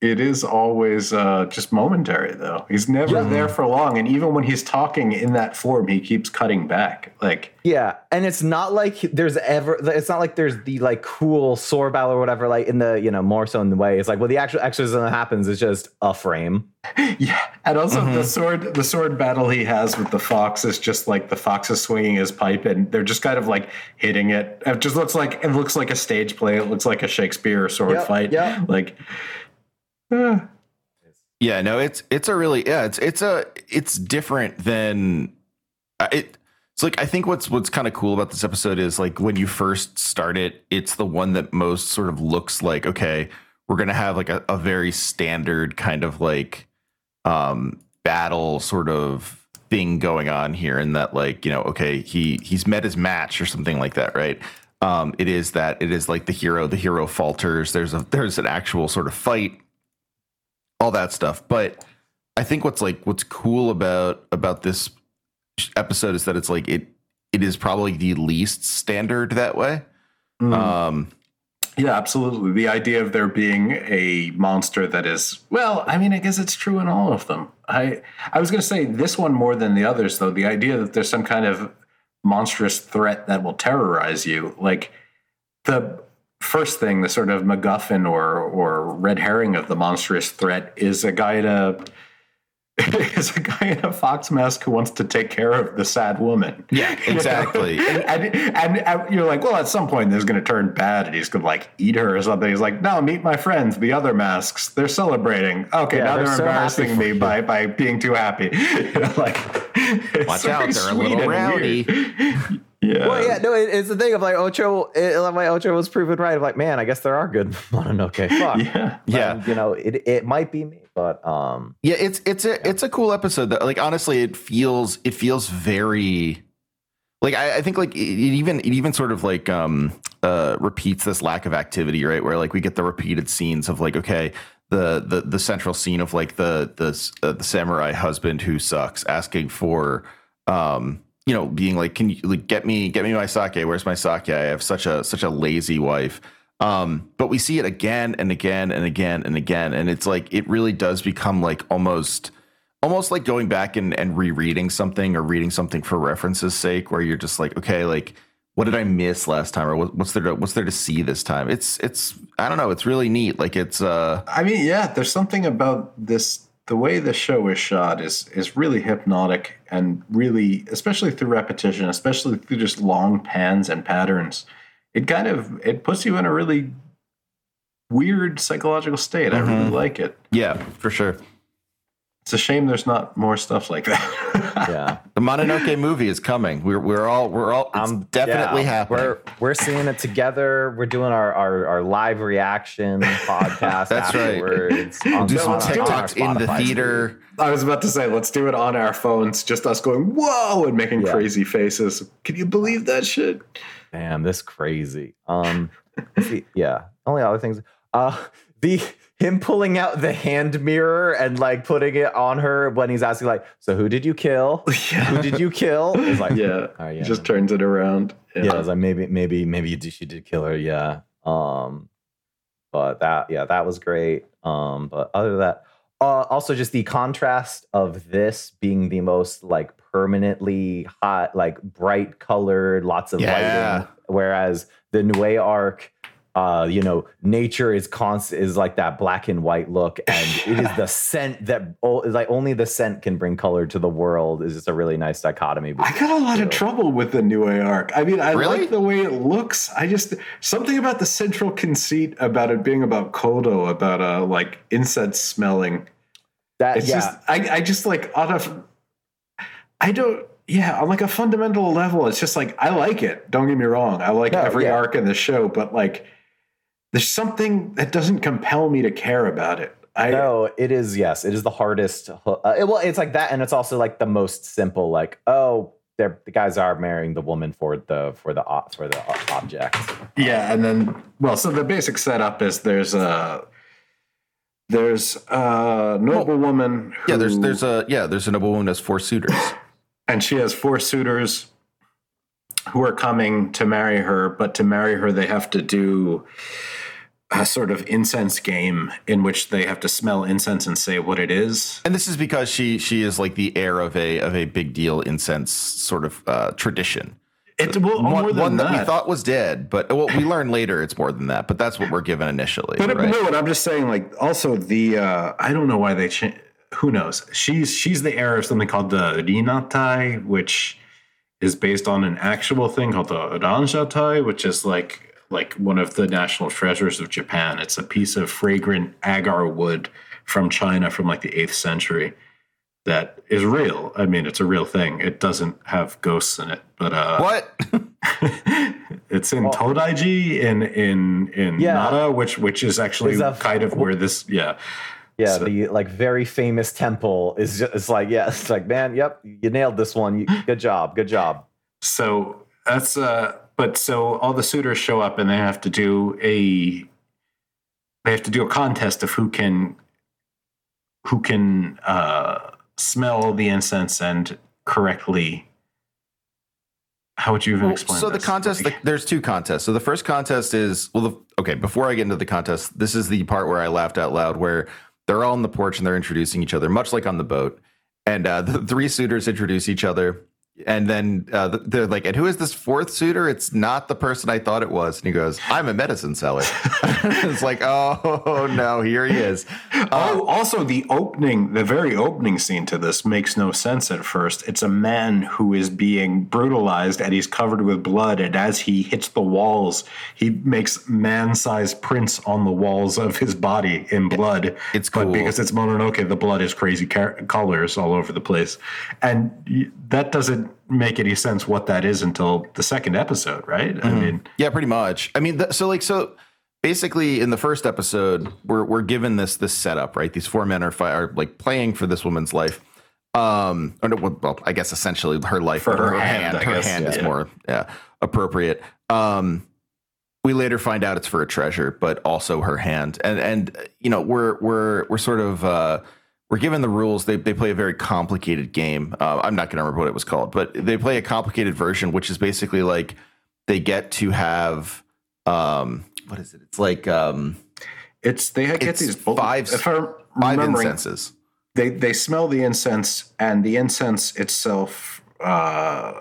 it is always uh, just momentary though. He's never Yeah. there for long, and even when he's talking in that form, he keeps cutting back. Like Yeah, and it's not like there's ever. It's not like there's the like cool sword battle or whatever. Like in the you know more so in the way it's like well the actual exorcism that happens is just a frame. yeah, and also Mm-hmm. the sword the sword battle he has with the fox is just like the fox is swinging his pipe, and they're just kind of like hitting it. It just looks like it looks like a stage play. It looks like a Shakespeare sword Yep, fight. yeah Like. Yeah, no, it's it's a really yeah, it's it's a it's different than uh, it. It's like I think what's what's kind of cool about this episode is like when you first start it, it's the one that most sort of looks like okay, we're gonna have like a, a very standard kind of like um battle sort of thing going on here, and that like you know okay he he's met his match or something like that, right? Um, it is that it is like the hero the hero falters. There's a there's an actual sort of fight all that stuff. But I think what's like what's cool about about this episode is that it's like it it is probably the least standard that way. mm. Um Yeah, absolutely. The idea of there being a monster that is well, I mean, I guess it's true in all of them. I I was going to say this one more than the others though. The idea that there's some kind of monstrous threat that will terrorize you, like the first thing, the sort of MacGuffin or or red herring of the monstrous threat is a guy in a is a guy in a fox mask who wants to take care of the sad woman. Yeah, You know? exactly. and, and, and you're like, well, at some point, this is going to turn bad, and he's going to like eat her or something. He's like, no, meet my friends, the other masks. They're celebrating. Okay, Yeah, now they're they're, so embarrassing me you. by by being too happy. You know, like, Watch out, they're a little rowdy. Weird. Yeah. Well, yeah, no, it, it's the thing of like Ocho. It, like Ocho was proven right. Of like, man, I guess there are good Mononoke. Fuck. Yeah. Yeah. And, you know, it it might be me, but um, yeah, it's it's a it's a cool episode that like honestly it feels it feels very like I, I think like it, it even it even sort of like um uh repeats this lack of activity, right? Where like we get the repeated scenes of like, okay, the the the central scene of like the the uh, the samurai husband who sucks asking for um you know being like can you like get me get me my sake? Where's my sake? I have such a such a lazy wife. Um but we see it again and again and again and again and it's like it really does become like almost almost like going back and, and rereading something or reading something for reference's sake where you're just like okay like what did i miss last time? Or what's there to, what's there to see this time? It's it's i don't know it's really neat. Like it's uh I mean, yeah, there's something about this. The way the show is shot is is really hypnotic and really, especially through repetition, especially through just long pans and patterns. It kind of it puts you in a really weird psychological state. I really Mhm. like it. yeah for sure It's a shame there's not more stuff like that. yeah, the mononoke movie is coming we're we're all we're all it's I'm definitely yeah, happening We're we're seeing it together. We're doing our our, our live reaction podcast. That's right. afterwards. We'll do some our- on TikToks in the Spotify theater. I was about to say, let's do it on our phones, just us going whoa and making Yeah. crazy faces. Can you believe that shit? Damn, this crazy. Um, see, yeah. Only other things. Uh, the him pulling out the hand mirror and like putting it on her when he's asking like, so who did you kill? Who did you kill? It's like, Yeah, oh, yeah. just turns it around. yeah, it's like maybe, maybe, maybe you did, she did kill her. Yeah. Um, but that, yeah, that was great. Um, but other than that, uh, also just the contrast of this being the most like permanently hot, like bright colored, lots of Yeah. lighting, whereas the Nue arc, uh, you know, nature is constant is like that black and white look, and it is the scent that o- like only the scent can bring color to the world. Is just a really nice dichotomy. I got a lot of trouble with the Nue arc. I mean, I Really? like the way it looks. I just something about the central conceit about it being about Kodo, about uh like incense smelling. That It's yeah. just I, I just like on a I don't yeah, on like a fundamental level, it's just like I like it. Don't get me wrong. I like No, every yeah. arc in the show, but like there's something that doesn't compel me to care about it. I no, it is. Yes, it is the hardest. Uh, it- well, it's like that, and it's also like the most simple. Like, oh, they're the guys are marrying the woman for the for the for the object. Yeah, and then well, so the basic setup is there's a there's a noble woman. Yeah, there's there's a yeah there's a noble woman who has four suitors. and she has four suitors who are coming to marry her, but to marry her, they have to do a sort of incense game in which they have to smell incense and say what it is. And this is because she she is like the heir of a of a big deal incense sort of uh, tradition. It well, One, more than one that. that. we thought was dead, but well, we learn later it's more than that. But that's what we're given initially. But right? no, what I'm just saying, like, also the uh, I don't know why they changed. Who knows? She's she's the heir of something called the Rinatai, which is based on an actual thing called the Oranjatai, which is like like one of the national treasures of Japan. It's a piece of fragrant agar wood from China from like the eighth century that is real. I mean, it's a real thing. It doesn't have ghosts in it, but uh, What? it's in Todaiji in in in Yeah. Nara, which which is actually kind of where this yeah. Yeah, So- the like very famous temple is just it's like yeah, it's like man, yep, you nailed this one. You, good job, good job. So that's uh but so all the suitors show up and they have to do a they have to do a contest of who can who can uh smell the incense and correctly how would you even Well, explain so the this? contest, the, there's two contests. So the first contest is well, the, okay. Before I get into the contest, this is the part where I laughed out loud, where they're all on the porch and they're introducing each other, much like on the boat. And uh, the three suitors introduce each other, and then uh, they're like, "And who is this fourth suitor? It's not the person I thought it was." And he goes, "I'm a medicine seller." it's like, oh no, here he is. Oh, also the opening, the very opening scene to this makes no sense at first. It's a man who is being brutalized and he's covered with blood. And as he hits the walls, he makes man-sized prints on the walls of his body in blood. It's but cool. because it's Mononoke, the blood is crazy car- colors all over the place, and that doesn't make any sense what that is until the second episode, right? I mean, Yeah, pretty much. I mean, th- so like, so basically, in the first episode, we're we're given this this setup, right? These four men are, fi- are like playing for this woman's life. Um, or no, well, I guess essentially her life, For but her hand, I her guess, hand is yeah. more yeah, appropriate. Um, we later find out it's for a treasure, but also her hand, and and you know we're we're we're sort of. Uh, we're given the rules. They, they play a very complicated game. Uh, I'm not going to remember what it was called, but they play a complicated version, which is basically like they get to have um, what is it? It's like um, it's they get It's these bul- five- If I'm five incenses. they they smell the incense and the incense itself uh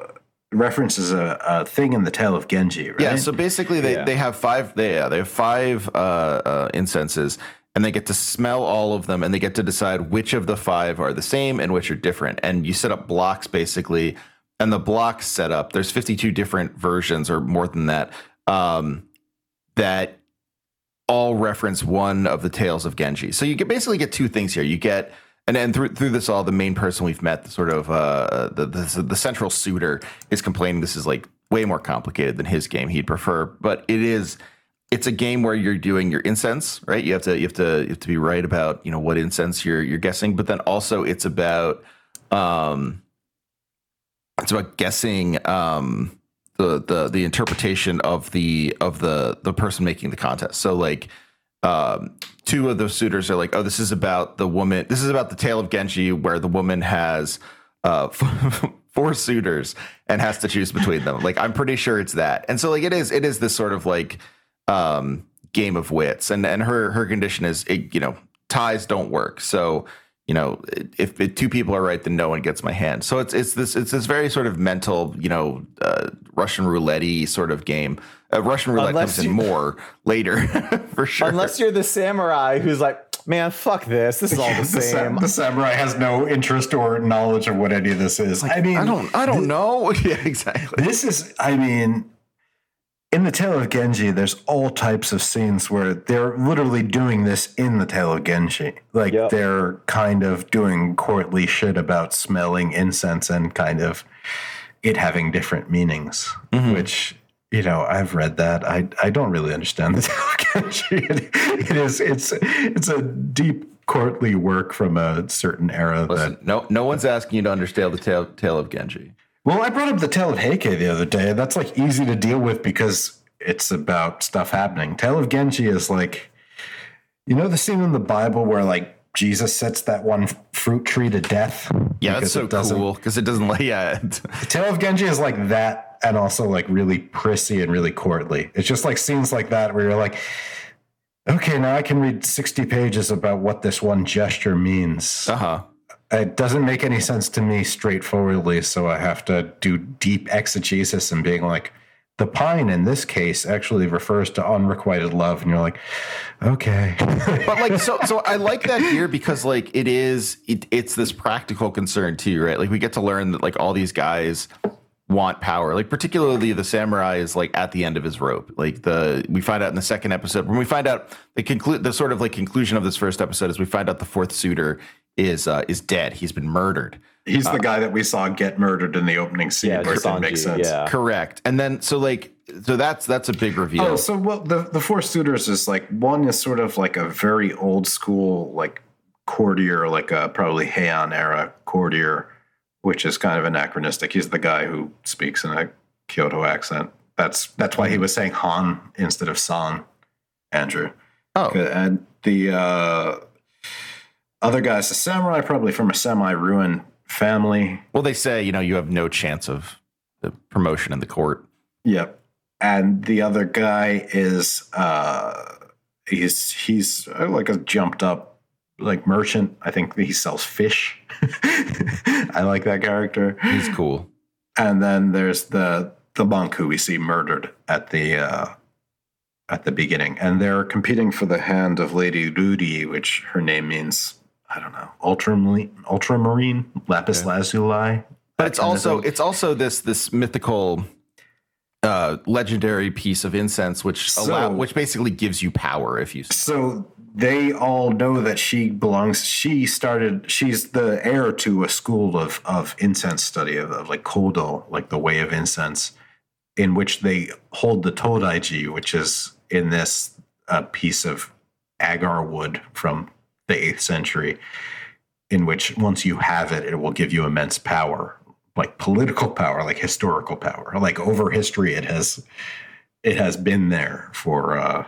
references a, a thing in the tale of genji right Yeah. So basically, they, Yeah. they have five. They yeah, they have five uh, uh, incenses, and they get to smell all of them, and they get to decide which of the five are the same and which are different. And you set up blocks basically, and the blocks set up. There's 52 different versions, or more than that, um, that all reference one of the tales of Genji. So you get basically get two things here. You get and then through through this all, the main person we've met, sort of uh, the, the the central suitor, is complaining this is like way more complicated than his game he'd prefer. But it is. It's a game where you're doing your incense, right? You have to you have to you have to be right about you know what incense you're you're guessing, but then also it's about um, it's about guessing um the the the interpretation of the of the the person making the contest. So like um two of the suitors are like, oh, this is about the woman. This is about the tale of Genji, where the woman has uh four suitors and has to choose between them. Like I'm pretty sure it's that. And so like it is it is this sort of like um game of wits. And and her her condition is it, you know ties don't work. So you know if, if two people are right then no one gets my hand so it's it's this it's this very sort of mental you know uh, russian roulette sort of game uh, russian roulette Unless comes in more later for sure Unless you're the samurai who's like, man, fuck this. This is all the the, sa- same. the samurai has no interest or knowledge of what any of this is i mean i don't i don't know yeah exactly this is i mean in the Tale of Genji, there's all types of scenes where they're literally doing this in the Tale of Genji. Like Yep. they're kind of doing courtly shit about smelling incense and kind of it having different meanings, mm-hmm. which you know I've read that. I I don't really understand the Tale of Genji. It, it is it's it's a deep courtly work from a certain era that Listen, no, no one's asking you to understand the tale, tale of Genji. Well, I brought up the Tale of Heike the other day. That's like easy to deal with because it's about stuff happening. Tale of Genji is like, you know, the scene in the Bible where like Jesus sets that one fruit tree to death. Yeah, that's so it doesn't- cool because it doesn't. Yeah, The Tale of Genji is like that, and also like really prissy and really courtly. It's just like scenes like that where you're like, okay, now I can read sixty pages about what this one gesture means. uh huh. It doesn't make any sense to me straightforwardly so i have to do deep exegesis and being like the pine in this case actually refers to unrequited love and you're like okay. But like so so i like that here because like it is it, it's this practical concern too right? Like we get to learn that like all these guys want power. Like particularly the samurai is like at the end of his rope. Like the we find out in the second episode when we find out the conclude the sort of like conclusion of this first episode is we find out the fourth suitor is uh is dead. He's been murdered. He's the guy that we saw get murdered in the opening scene Yeah, where it didn't Sanji, make sense. yeah. correct. And then so like so that's that's a big reveal. Oh, so well, the the four suitors is like one is sort of like a very old school like courtier, like a probably Heian era courtier, which is kind of anachronistic. He's the guy who speaks in a Kyoto accent. That's that's why he was saying Han instead of San, Andrew. oh And the uh, other guy's a samurai, probably from a semi-ruined family. well they say you know you have no chance of the promotion in the court Yep. And the other guy is uh he's he's uh, like a jumped up like merchant. I think he sells fish. I like that character. he's cool And then there's the the monk who we see murdered at the uh at the beginning. And they're competing for the hand of Lady Ruri, which her name means I don't know, ultramarine, ultramarine, lapis lazuli. but it's also it's also this this mythical uh legendary piece of incense which allow which basically gives you power if you So they all know that she belongs. She started. She's the heir to a school of of incense study of, of like kodo, like the way of incense, in which they hold the todaiji, which is in this uh, piece of agar wood from the eighth century, in which once you have it, it will give you immense power, like political power, like historical power, like over history. It has it has been there for. uh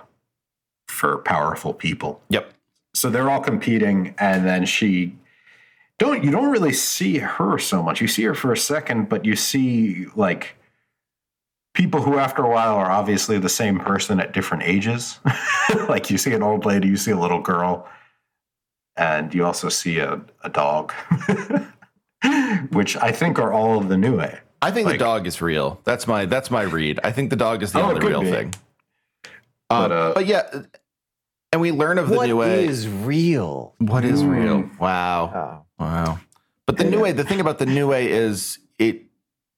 for powerful people. yep So they're all competing, and then she don't you don't really see her so much. You see her for a second, but you see like people who after a while are obviously the same person at different ages. like you see an old lady, you see a little girl, and you also see a, a dog. Which I think are all of the Nue. i think Like- the dog is real that's my that's my read i think the dog is the Oh, only real be. thing But, Um, uh, but yeah and we learn of the What Nue is real? what is Mm. real wow Oh. Wow. But the Nue, the thing about the Nue is it,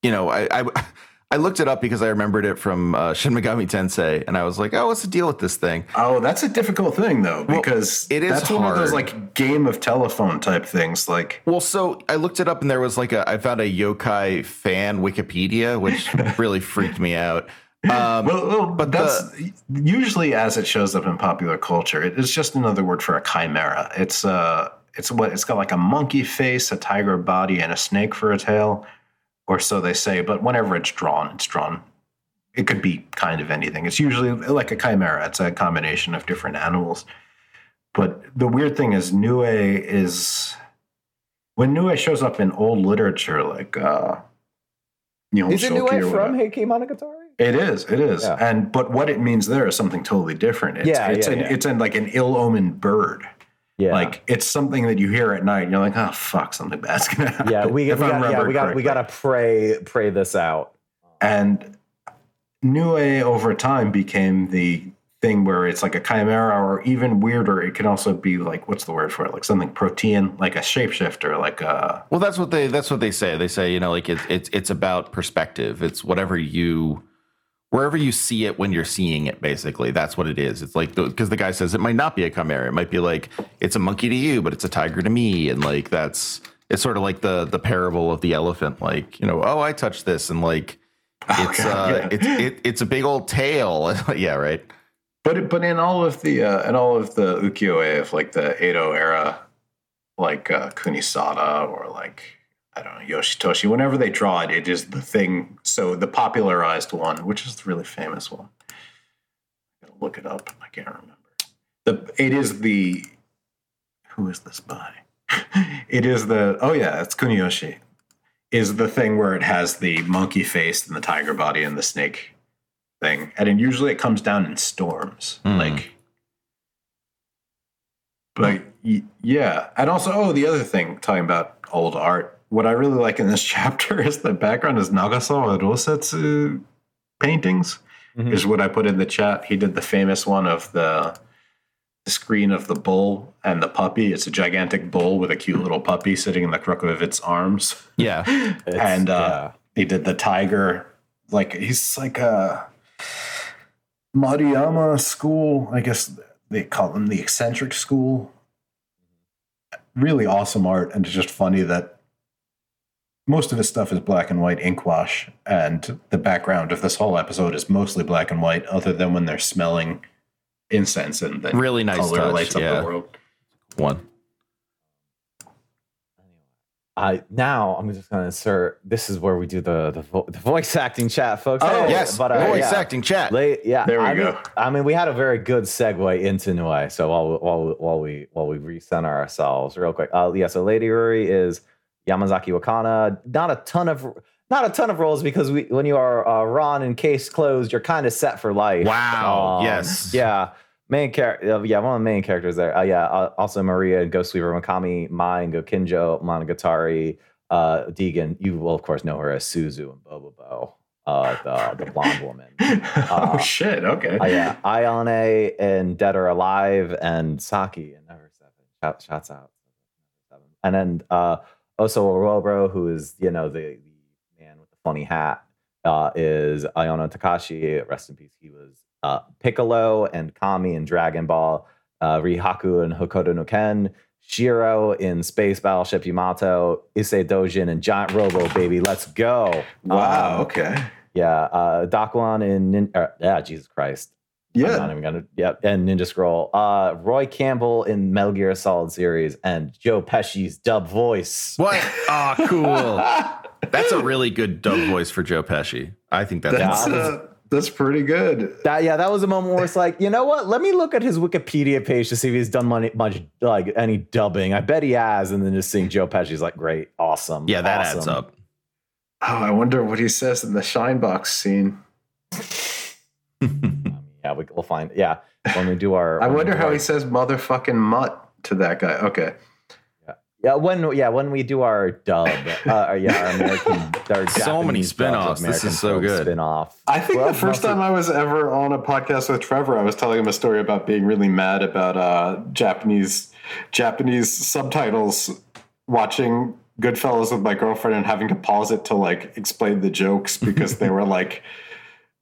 you know, I, I, I looked it up because I remembered it from uh, Shin Megami Tensei, and I was like, oh, what's the deal with this thing? Oh, that's a difficult thing though, because it is that's one of those like game of telephone type things. Like Well, so I looked it up, and there was like a, I found a yokai fan Wikipedia, which really freaked me out. Um, well, well, but but that's usually as it shows up in popular culture. It is just another word for a chimera. It's uh it's what it's got like a monkey face, a tiger body, and a snake for a tail, or so they say. But whenever it's drawn, it's drawn. It could be kind of anything. It's usually like a chimera. It's a combination of different animals. But the weird thing is, Nue is when Nue shows up in old literature, like uh, know, Is it new Shoki way from whatever. Heike Monogatari? It is. It is. Yeah. And but what it means there is something totally different. It's, Yeah, it's yeah, an, yeah. it's an, like an ill-omened bird. Yeah. Like it's something that you hear at night. and You're like, oh fuck, something bad's gonna happen. yeah, we, we if I got. Yeah. We got. We got to pray pray this out. And Nue over time became the thing where it's like a chimera, or even weirder, it can also be like what's the word for it? Like something protean, like a shapeshifter, like a well, that's what they that's what they say. They say, you know, like it's it's it's about perspective. It's whatever you wherever you see it when you're seeing it basically that's what it is. It's like because the, the guy says it might not be a chimera. It might be like it's a monkey to you but it's a tiger to me. And like that's it's sort of like the the parable of the elephant like you know oh i touched this and like it's Okay, uh yeah. it's it, it's a big old tail. Yeah right? But but in all of the uh, in all of the ukiyo-e of like the Edo era, like uh, Kunisada or like I don't know Yoshitoshi, whenever they draw it, it is the thing. So the popularized one, which is the really famous one. I gotta look it up. I can't remember. The it is the who is this by? it is the oh yeah, it's Kuniyoshi. Is the thing where it has the monkey face and the tiger body and the snake thing, and usually it comes down in storms, Hmm. like. But yeah, and also oh, the other thing talking about old art. What I really like in this chapter is the background is Nagasawa Rosetsu paintings. Mhm. Is what I put in the chat. He did the famous one of the the screen of the bull and the puppy. It's a gigantic bull with a cute little puppy sitting in the crook of its arms yeah It's- and uh, he did the tiger. Like he's like a Maruyama school. I guess they call them the eccentric school. Really awesome art, and it's just funny that most of his stuff is black and white ink wash, and the background of this whole episode is mostly black and white, other than when they're smelling incense and the really nice color touch lights up yeah the world. one I now I'm just gonna insert. This is where we do the the, vo- the voice acting chat, folks. Oh, Hey, yes but uh, voice yeah. acting chat Late, yeah. There we I go. Mean, I mean, we had a very good segue into Nue. So while we- while we- while we while we recenter ourselves, real quick. Uh, yeah. So Lady Ruri is Yamazaki Wakana. Not a ton of not a ton of roles because we when you are uh, Ran and case closed, you're kind of set for life. Wow, Um, yes. Yeah. Main character, uh, yeah, one of the main characters there. Uh, yeah, uh, also Maria and Ghost Sweeper Mikami, Mai and Gokinjo, Monogatari, uh, Deegan. You will of course know her as Suzu and Bobobo, uh, the the blonde woman. oh shit! Okay. Yeah, Ayane and Dead or Alive and Saki and Never Seven. Shout, shouts out. And then uh, Oso Orobro, who is, you know, the, the man with the funny hat, uh, is Aono Takeshi. Rest in peace. He was uh, Piccolo and Kami in Dragon Ball, uh, Rihaku and Hokuto no Ken, Shiro in Space Battleship Yamato, Issei Dojin and Giant Robo, baby. Let's go. wow. Um, okay. yeah, uh, in Nin- uh, yeah, Jesus Christ. I'm Yeah. not even gonna. Yep, and Ninja Scroll. Uh, Roy Campbell in Metal Gear Solid series, and Joe Pesci's dub voice. what oh cool that's a really good dub voice for joe pesci i think that's That's uh, that's pretty good. That yeah, that was a moment where it's like, you know what? Let me look at his Wikipedia page to see if he's done much, much like any dubbing. I bet he has, and then just seeing Joe Pesci's like, great, awesome. yeah that awesome. adds up Oh, I wonder what he says in the shine box scene. Yeah, we, we'll find. Yeah, when we do our. I wonder how our- he says motherfucking mutt to that guy. Okay. Yeah, when yeah when we do our dub, uh, our- yeah, our American, our So many Japanese dubs of spin-offs. This is so good. Spin-off. I think Well, the first mostly- time I was ever on a podcast with Trevor, I was telling him a story about being really mad about uh, Japanese Japanese subtitles, watching Goodfellas with my girlfriend and having to pause it to like explain the jokes because they were like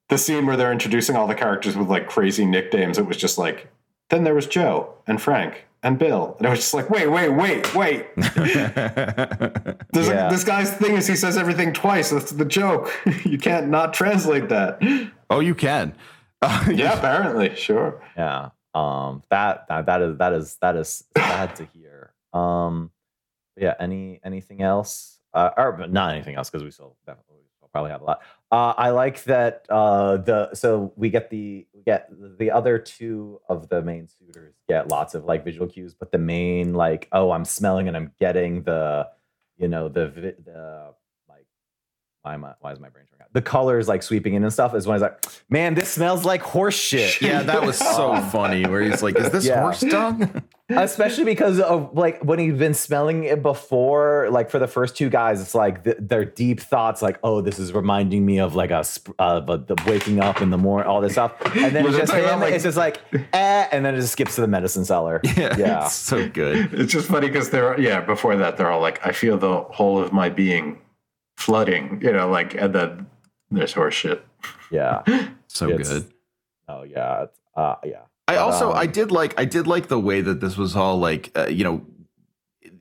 the scene where they're introducing all the characters with like crazy nicknames. It was just like then there was Joe and Frank and Bill, and I was just like, wait, wait, wait, wait. Yeah. like, this guy's thing is he says everything twice. That's the joke. you can't not translate that. oh you can Uh, Yeah, apparently, sure. Yeah. Um. That that that is that is that is sad to hear. Um. Yeah. Any anything else? Uh, or not anything else because we still definitely we'll probably have a lot. Uh, I like that. Uh. The so we get the we get the other two of the main suitors get lots of like visual cues, but the main like oh I'm smelling and I'm getting the you know the the like why am I why is my brain showing out the colors like sweeping in and stuff is when I was like man this smells like horse shit yeah that was so funny where he's like is this Yeah. horse dung especially because of like when he's been smelling it before like for the first two guys it's like th- their deep thoughts like oh this is reminding me of like a sp- uh, the, the waking up in the morning all this stuff and then it's just him about, like- it's just like eh, and then it just skips to the medicine seller yeah, yeah it's so good It's just funny because they're yeah. Before that, they're all like, "I feel the whole of my being flooding," you know, like and then there's horse shit. Yeah. So It's- good. Oh yeah. Uh, yeah. I also um, I did like I did like the way that this was all like uh, you know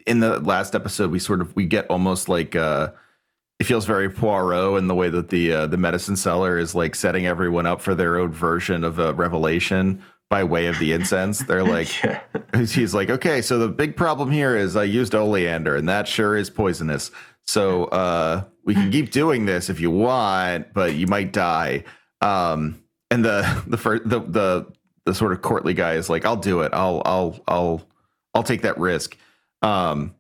in the last episode we sort of we get almost like uh it feels very Poirot in the way that the uh, the medicine seller is like setting everyone up for their own version of a revelation by way of the incense. They're like yeah. he's like, okay, so the big problem here is I used oleander, and that sure is poisonous. So uh, we can keep doing this if you want, but you might die. Um, and the the first the the the sort of courtly guy is like, I'll do it. I'll I'll I'll I'll take that risk. Um,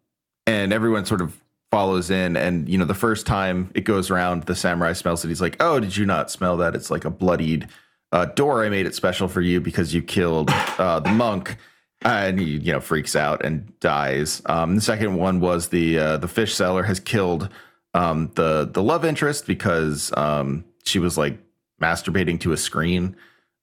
and everyone sort of follows in, and you know, the first time it goes around, the samurai smells it. He's like, Oh, did you not smell that? It's like a bloodied uh, door. I made it special for you because you killed uh, the monk and he you know freaks out and dies. Um, the second one was the uh, the fish seller has killed um, the the love interest because um, she was like masturbating to a screen.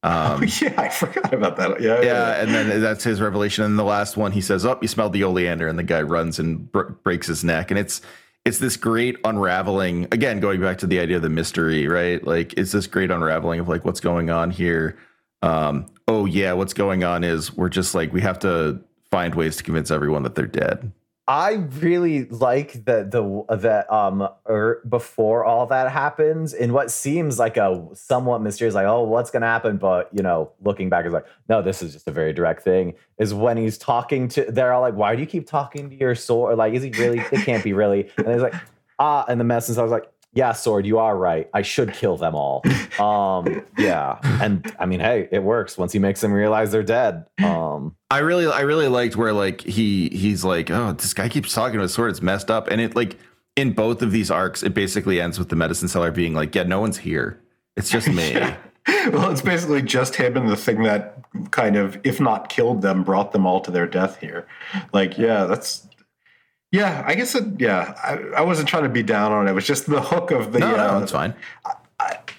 Um, Oh, yeah, I forgot about that. Yeah, yeah, and then that's his revelation. And the last one, he says, "Oh, you smelled the oleander," and the guy runs and br- breaks his neck. And it's it's this great unraveling. Again, going back to the idea of the mystery, right? Like it's this great unraveling of like what's going on here. Um, oh yeah, what's going on is we're just like we have to find ways to convince everyone that they're dead. I really like that the that um or before all that happens in what seems like a somewhat mysterious like oh what's gonna happen? But you know looking back is like no this is just a very direct thing is when he's talking to they're all like why do you keep talking to your sword like is he really it can't be really and he's like ah and the message I was like yeah sword you are right I should kill them all um yeah and I mean hey it works once he makes them realize they're dead um I really, I really liked where like he he's like, oh, this guy keeps talking to his sword. It's messed up, and it like in both of these arcs, it basically ends with the medicine seller being like, yeah, no one's here. It's just me. well, it's basically just him and the thing that kind of, if not killed them, brought them all to their death here. Like, yeah, that's. Yeah, I guess it. Yeah, I, I wasn't trying to be down on it. It was just the hook of the no, uh, no, it's fine.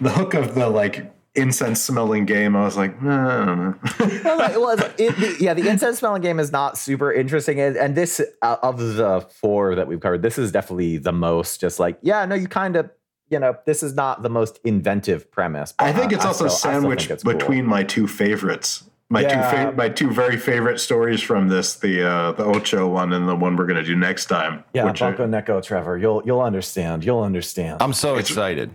the hook of the like incense smelling game. I was like, no, I don't know. well, like, well, it, the, yeah, the incense smelling game is not super interesting, and, and this uh, of the four that we've covered, this is definitely the most just like, yeah, no, you kind of, you know, this is not the most inventive premise. but I think it's also still- I still sandwiched it's cool. between my two favorites. My Yeah. two fa- my two very favorite stories from this, the uh, the Ocho one and the one we're gonna do next time. Yeah, which are- Bunko Neko, Trevor, you'll you'll understand. You'll understand. I'm so excited.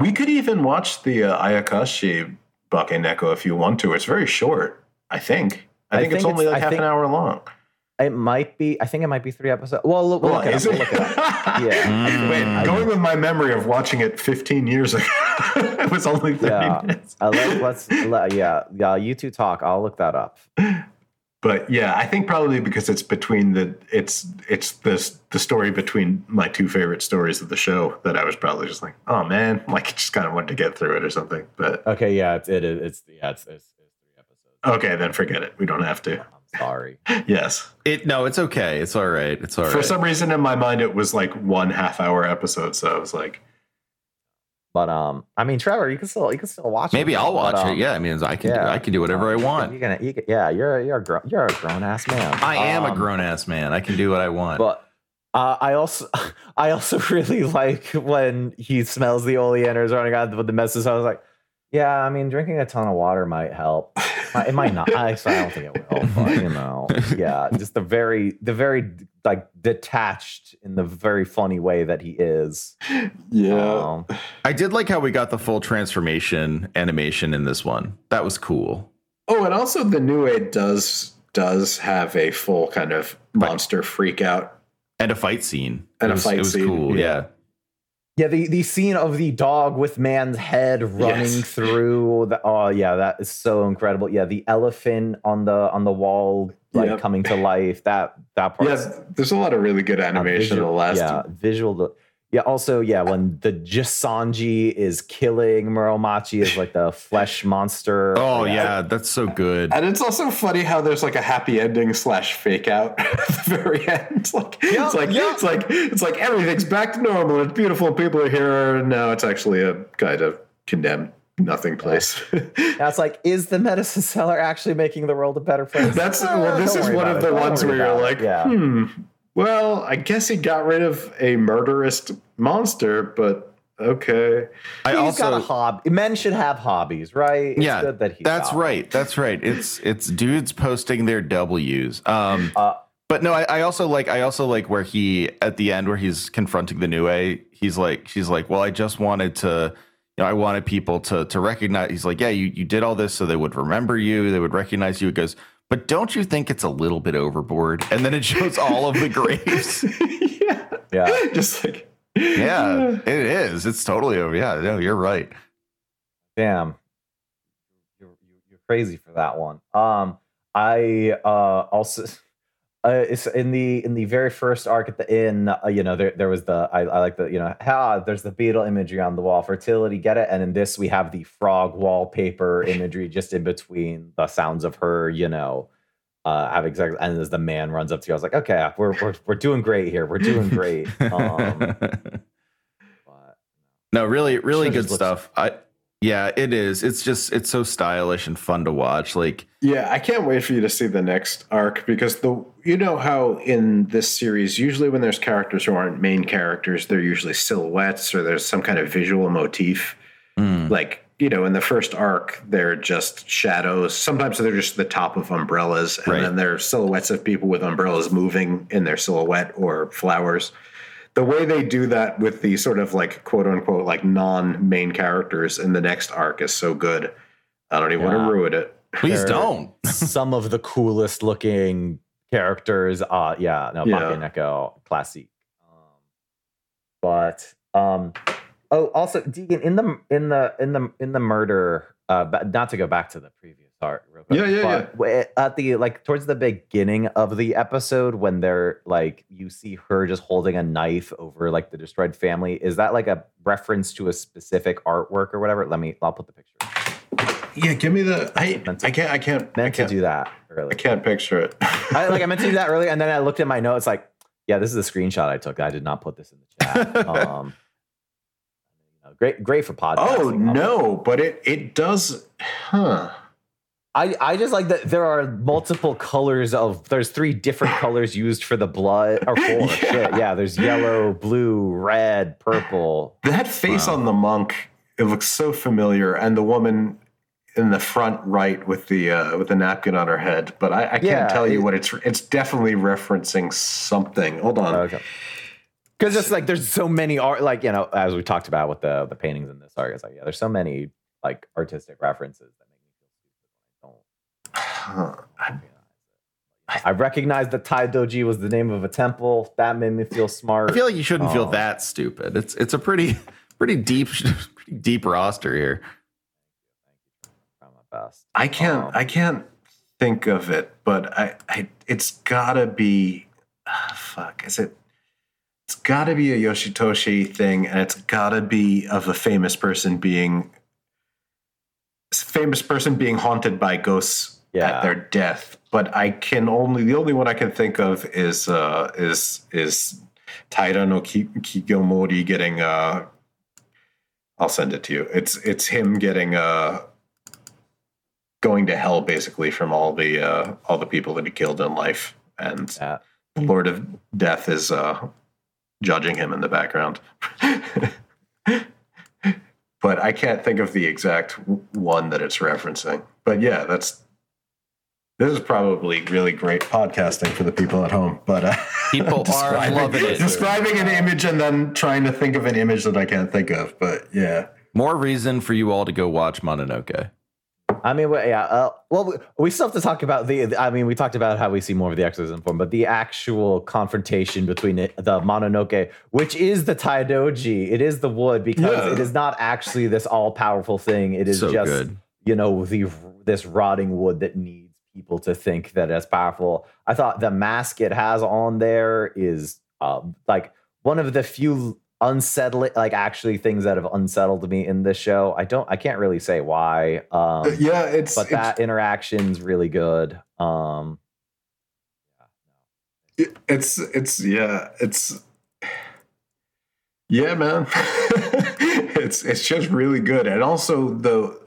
we could even watch the uh, Ayakashi Bake Neko if you want to. It's very short, I think. I I think, it's think only it's- like I half think- an hour long. It might be. I think it might be three episodes. Well, we'll, we'll look it up. We'll it? look it up. Yeah. Wait, going with my memory of watching it 15 years ago, it was only 30 Yeah. minutes. Uh, let, let's let, yeah yeah you two talk. I'll look that up. But yeah, I think probably because it's between the it's it's the the story between my two favorite stories of the show that I was probably just like, oh man, like just kind of wanted to get through it or something. But Okay, yeah, it's it is. It's yeah, it's, it's, it's three episodes. okay, then forget it. We don't have to. I'm sorry. Yes. It no, it's okay. It's all right. It's all right. For some reason in my mind, it was like one half hour episode. So I was like, But um, I mean, Trevor, you can still you can still watch. Maybe it, I'll but, watch um, it. Yeah, I mean, I can yeah. do, I can do whatever I want. You're gonna, you can, yeah, you're you're a grown you're a grown ass man. I am a Um, grown ass man. I can do what I want. But uh, I also I also really like when he smells the oleanders running out with the messes. I was like, yeah, I mean, drinking a ton of water might help. It might not. I, I don't think it will, but you know, yeah, just the very the very like detached in the very funny way that he is. yeah. Um, I did like how we got the full transformation animation in this one. That was cool. Oh, and also the Nue does does have a full kind of monster freak out. And a fight scene. And it a was, fight it was scene, cool. yeah. Yeah. Yeah, the, the scene of the dog with man's head running Yes. through the oh yeah, that is so incredible. Yeah, the elephant on the on the wall like Yep. coming to life. That that part. Yeah, there's a lot of really good animation in the last. Yeah, visual. Yeah. Also, yeah, when the Jisanji is killing Muromachi as like the flesh monster. Oh yeah, that's so good. And it's also funny how there's like a happy ending slash fake out at the very end. It's like Yeah, it's like yeah. it's like it's like everything's back to normal. It's beautiful. People are here. And now it's actually a kind of condemned nothing place. That's like, is the medicine seller actually making the world a better place? That's well, this is one of the Don't ones where you're like, it. yeah. hmm. Well, I guess he got rid of a murderous monster, but okay. I He's also got a hobby. Men should have hobbies, right? It's yeah, good that he's that's got one. right. That's right. It's it's dudes posting their W's. Um, Uh, but no, I, I also like I also like where he at the end where he's confronting the Nue. He's like she's like, well, I just wanted to, you know, I wanted people to to recognize. He's like, yeah, you you did all this so they would remember you, they would recognize you. It goes, but don't you think it's a little bit overboard? And then it shows all of the graves. yeah. Yeah. Just like yeah, it is. It's totally over. Yeah, no, you're right. Damn. You're, you're you're crazy for that one. Um, I uh also. Uh, it's in the in the very first arc at the inn. Uh, you know, there there was the I, I like the you know ha there's the beetle imagery on the wall, fertility, get it. And in this we have the frog wallpaper imagery just in between the sounds of her. You know, uh, have exactly. And as the man runs up to you, I was like, okay, we're we're we're doing great here. We're doing great. Um, but, no, really, really good just looks- stuff. I yeah, it is. It's just it's so stylish and fun to watch. Like Yeah, I can't wait for you to see the next arc because the you know how in this series usually when there's characters who aren't main characters, they're usually silhouettes or there's some kind of visual motif. mm, Like, you know, in the first arc, they're just shadows. Sometimes they're just the top of umbrellas, and Right. then they're silhouettes of people with umbrellas moving in their silhouette or flowers. The way they do that with the sort of like quote unquote like non main characters in the next arc is so good. I don't even want to ruin it. please don't. some of the coolest looking characters. Uh yeah, no, Yeah. Bakeneko classic. Um, but um oh also Deegan in the in the in the in the murder uh not to go back to the previous art real quick. Yeah, yeah, but w- At the like towards the beginning of the episode when they're like you see her just holding a knife over like the destroyed family, is that like a reference to a specific artwork or whatever? Let me I'll put the picture. Yeah, give me the. I to- I can't I can't I Meant to can't do that really. I can't picture it. I like I meant to do that earlier, and then I looked at my notes like, yeah, this is a screenshot I took. I did not put this in the chat. Um, great, great for podcasting. oh no, but it it does. Huh. I I just like that there are multiple colors of. There's three different colors used for the blood or four. Yeah. Shit, yeah. There's yellow, blue, red, purple. That face Wow. on the monk, it looks so familiar, and the woman in the front right with the uh, with the napkin on her head. But I, I can't Yeah, tell you it- what it's. It's definitely referencing something. Hold on. Okay. Because it's like there's so many art, like you know, as we talked about with the the paintings in this art, it's like yeah, there's so many like artistic references that make me feel stupid when Huh. I. I recognize that Tai Doji was the name of a temple. That made me feel smart. I feel like you shouldn't feel Oh. that stupid. It's it's a pretty pretty deep pretty deep roster here. My best. I can't. Um, I can't think of it, but I. I it's gotta be. ah, fuck. Is it? It's gotta be a Yoshitoshi thing, and it's gotta be of a famous person being. Famous person being haunted by ghosts Yeah. at their death, but I can only the only one I can think of is uh is is Taira no Ki- Kiyomori getting uh I'll send it to you. It's it's him getting uh going to hell basically from all the uh all the people that he killed in life and Yeah. the Lord of Death is uh judging him in the background. but I can't think of the exact one that it's referencing. But yeah, that's this is probably really great podcasting for the people at home. But uh, People are describing- loving it. Describing an image and then trying to think of an image that I can't think of. But yeah, More reason for you all to go watch Mononoke. I mean, we- yeah. Uh, well, we, we still have to talk about the. I mean, we talked about how we see more of the exorcism form, but the actual confrontation between it, the Mononoke, which is the Taidoji, it is the wood because Yeah. it is not actually this all powerful thing. It is So just good. you know the this rotting wood that needs people to think that it's powerful. I thought the mask it has on there is uh, like one of the few unsettling like actually things that have unsettled me in this show. I don't I can't really say why. Um yeah, it's but that interaction's really good. Um it's it's yeah it's yeah man it's it's just really good and also the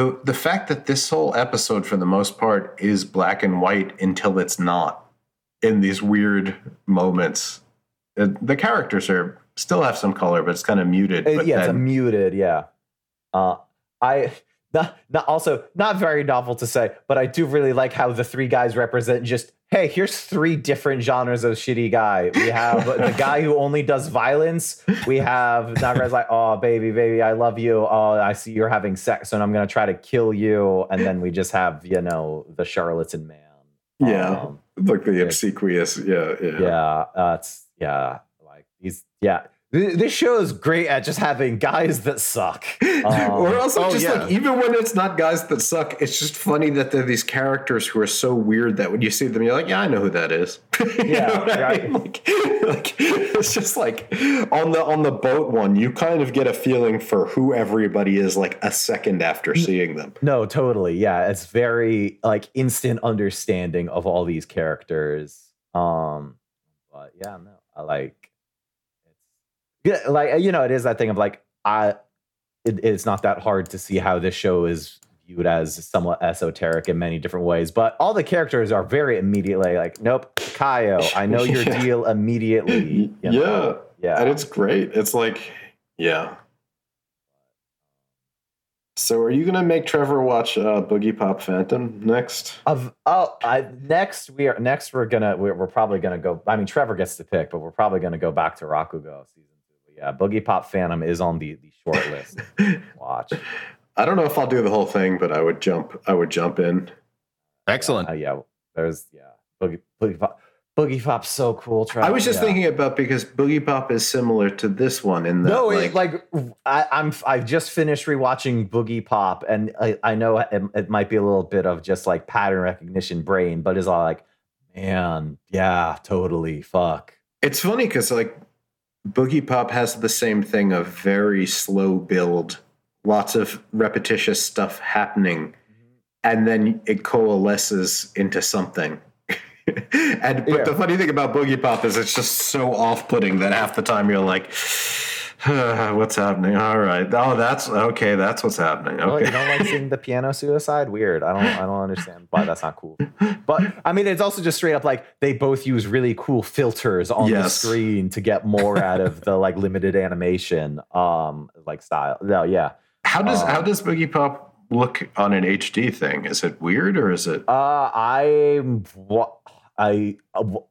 the the fact that this whole episode for the most part is black and white until it's not in these weird moments Uh, the characters are still have some color, but it's kind of muted. Uh, but yeah, it's a muted. Yeah. Uh, I not, not also not very novel to say, but I do really like how the three guys represent just hey, here's three different genres of shitty guy. We have the guy who only does violence. We have Nagar's like, oh baby, baby, I love you. Oh, I see you're having sex, and I'm gonna try to kill you. And then we just have you know the charlatan man. Yeah. Um, like the obsequious. Yeah, yeah. yeah, uh, it's yeah, like he's Yeah, this show is great at just having guys that suck. Um, or also oh, just yeah. like even when it's not guys that suck, it's just funny that they're these characters who are so weird that when you see them, you're like, yeah, I know who that is. Yeah, what I mean? Like, like, it's just like on the on the boat one, you kind of get a feeling for who everybody is like a second after seeing them. No, totally. Yeah, it's very like instant understanding of all these characters. Um, but yeah, no, I like yeah, like you know, it is that thing of like I. It, it's not that hard to see how this show is viewed as somewhat esoteric in many different ways, but all the characters are very immediately like, nope, Kaio, I know your Yeah. deal immediately. you know? yeah, and it's great. It's like, yeah. So, are you gonna make Trevor watch uh, Boogiepop Phantom next? Of oh, I, next we are next we're gonna we're, we're probably gonna go. I mean, Trevor gets to pick, but we're probably gonna go back to Rakugo season yeah, Boogiepop Phantom is on the the short list. Watch. I don't know if I'll do the whole thing, but I would jump. I would jump in. Excellent. Uh, yeah, there's yeah Boogie Boogie Pop. Boogiepop's so cool. Trevor. I was just Yeah. thinking about because Boogiepop is similar to this one in that, No, like, it, like I, I'm. I've just finished rewatching Boogiepop, and I, I know it, it might be a little bit of just like pattern recognition brain, but it's all like, man, yeah, totally, fuck. it's funny because like Boogiepop has the same thing of very slow build, lots of repetitious stuff happening, and then it coalesces into something. and but Yeah. the funny thing about Boogiepop is it's just so off-putting that half the time you're like, "What's happening? All right, oh, that's okay. That's what's happening. Okay, you don't like seeing the piano suicide? Weird. I don't. I don't understand why that's not cool. But I mean, it's also just straight up like they both use really cool filters on the screen to get more out of the like limited animation, um, like style. No, yeah. how does Um, how does Boogiepop look on an HD thing? Is it weird or is it? Uh, I'm I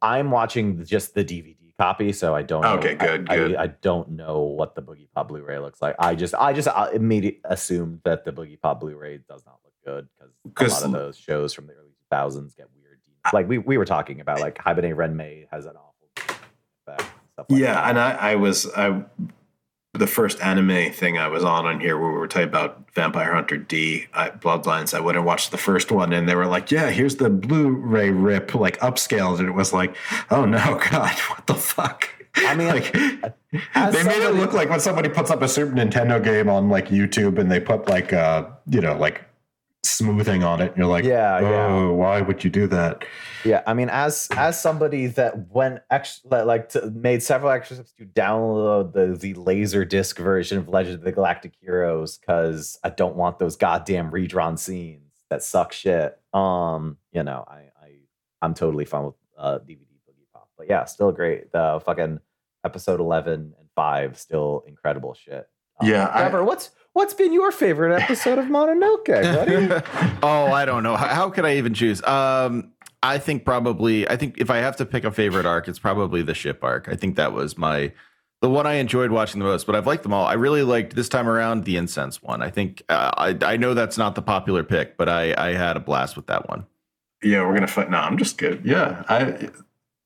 I'm watching just the DVD copy, so I don't. know- Okay, good, I, good. I, I don't know what the Boogiepop Blu-ray looks like. I just I just uh, immediately assumed that the Boogiepop Blu-ray does not look good because a lot of those shows from the early 2000s get weird. Like we we were talking about, like Haibane Renmei has an awful effect. Stuff like yeah, that. and I, I was I the first anime thing I was on on here where we were talking about Vampire Hunter D I, Bloodlust. I went and watched the first one, and they were like, "Yeah, here's the Blu-ray rip, like upscaled," and it was like, "Oh no, God, what the fuck." I mean, like, they made it look like when somebody puts up a Super Nintendo game on like YouTube and they put like uh you know like smoothing on it. You're like, Yeah, yeah. oh, why would you do that? Yeah, I mean, as as somebody that went actually like to, made several extra steps to download the the laser disc version of Legend of the Galactic Heroes because I don't want those goddamn redrawn scenes that suck shit. Um, you know, I I I'm totally fine with uh DVD Boogiepop, but yeah, still great. The fucking episode eleven and five still incredible shit. Um, Yeah, I- what's what's been your favorite episode of Mononoke, buddy? oh, I don't know. How, how could I even choose? Um, I think probably. I think if I have to pick a favorite arc, it's probably the ship arc. I think that was my the one I enjoyed watching the most. But I've liked them all. I really liked this time around the incense one. I think uh, I I know that's not the popular pick, but I I had a blast with that one. Yeah, we're gonna fight. No, I'm just good. Yeah, I.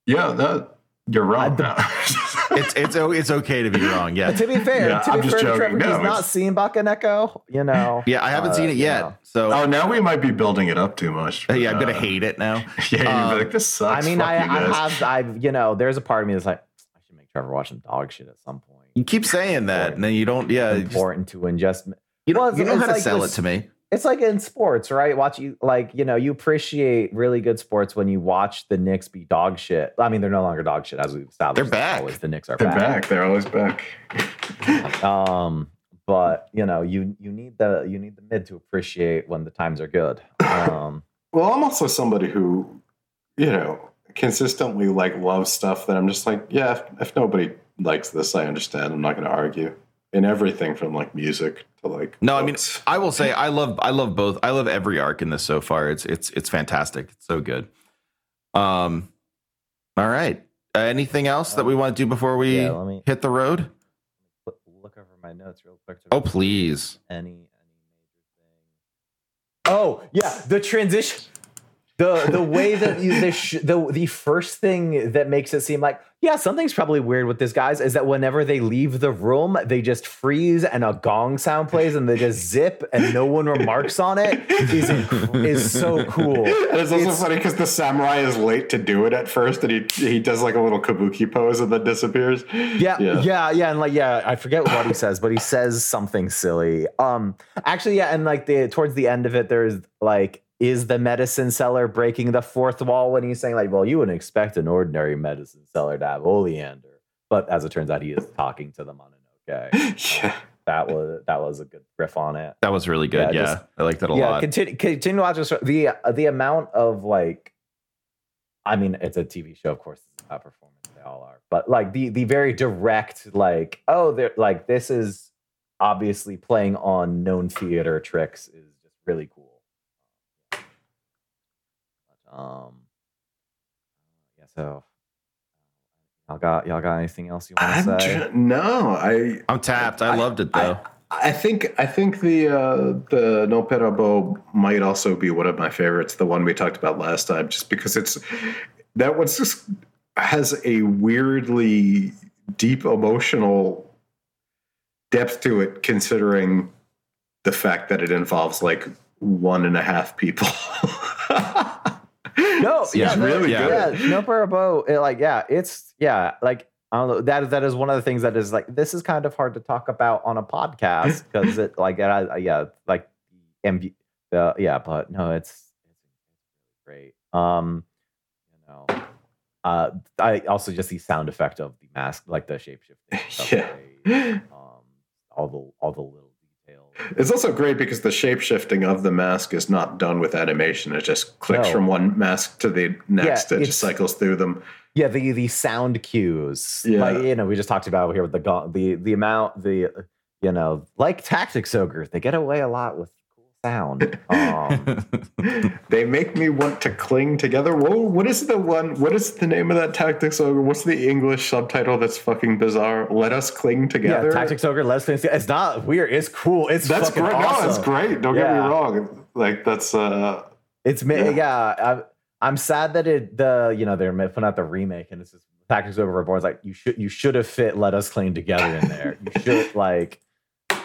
Yeah, that you're wrong. now. It's it's o- it's okay to be wrong. Yeah. to be fair, Yeah, to I'm be just fair, joking. Trevor, No, he's not it's- seen Bakeneko. You know. Yeah, I haven't Uh, seen it you yet. know. So oh, now we might be building it up too much. yeah, I'm gonna Uh, hate it now. Yeah, you'd Um, be like, this I sucks. mean, I, you I have, I've, you know, there's a part of me that's like, I should make Trevor watch some dog shit at some point. You keep saying that, and then you don't. Yeah, you just- important to ingest. you Well, don't, you know how to like sell this- it to me. It's like in sports, right? Watch you like, you know, you appreciate really good sports when you watch the Knicks be dog shit. I mean, they're no longer dog shit as we've established. They're back. Always the Knicks are They're back. back. They're always back. Um, but you know, you you need the you need the mid to appreciate when the times are good. Um, Well, I'm also somebody who, you know, consistently like loves stuff that I'm just like, yeah, if, if nobody likes this. I understand. I'm not going to argue. In everything from like music to like No, I mean. I will say I love I love both. I love every arc in this so far. It's it's it's fantastic. It's so good. Um, all right. Uh, anything else that we want to do before we Yeah, let me- hit the road? Look- Look over my notes real quick. to Oh, please. Any any major thing. Oh yeah, the transition. The the way that you the sh- the the first thing that makes it seem like yeah something's probably weird with this guys is that whenever they leave the room they just freeze and a gong sound plays and they just zip and no one remarks on it is inc- is so cool. And it's also It's- funny because the samurai is late to do it at first, and he he does like a little kabuki pose and then disappears. Yeah, Yeah. yeah, yeah, and like yeah, I forget what he says, but he says something silly. Um, actually, yeah, and like the towards the end of it, there's like, is the medicine seller breaking the fourth wall when he's saying like, well, you wouldn't expect an ordinary medicine seller to have oleander, but as it turns out, he is talking to the Mononoke. yeah. That was that was a good riff on it. That was really good. Yeah, Yeah, just- I like that a yeah, lot. continue continue watching the the amount of like, I mean, it's a TV show, of course, it's about performance. They all are, but like the the very direct, like, oh, they're like this is obviously playing on Noh theater tricks is just really cool. But, um, yeah. So, y'all got y'all got anything else you want to say? tr- no, I I'm tapped. I, loved it though. I think I think the uh, the Nopperabo might also be one of my favorites, the one we talked about last time, just because it's that one's just has a weirdly deep emotional depth to it, considering the fact that it involves like one and a half people. No, yeah, it's no, really yeah, good. Nopperabo. It, like, yeah, it's yeah, like I don't know. That that is one of the things that is like this is kind of hard to talk about on a podcast because it like it, has- yeah, like MV, the yeah, but no, it's it's great. Um, you know, uh, I also just the sound effect of the mask, like the shape shifting. Yeah. Um, all the all the little. It's also great because the shape shifting of the mask is not done with animation. It just clicks No. from one mask to the next. it just cycles through them. Yeah, the the sound cues. Yeah. Like, you know, we just talked about here with the the the amount the you know, like Tactics Ogre, they get away a lot with sound. Um, They make me want to cling together. Whoa, what is the one? What is the name of that tactics ogre? What's the English subtitle that's fucking bizarre? Let us cling together. yeah, Tactics Ogre, Let's Finish. It's not weird. It's cool. It's That's fucking great. Awesome. No, it's great. Don't get me wrong. Like that's uh It's Yeah. yeah. I'm, I'm sad that it the you know they're putting out the remake and it's just Tactics Ogre Reborn's like you should you should have fit Let Us Cling Together in there. you should like,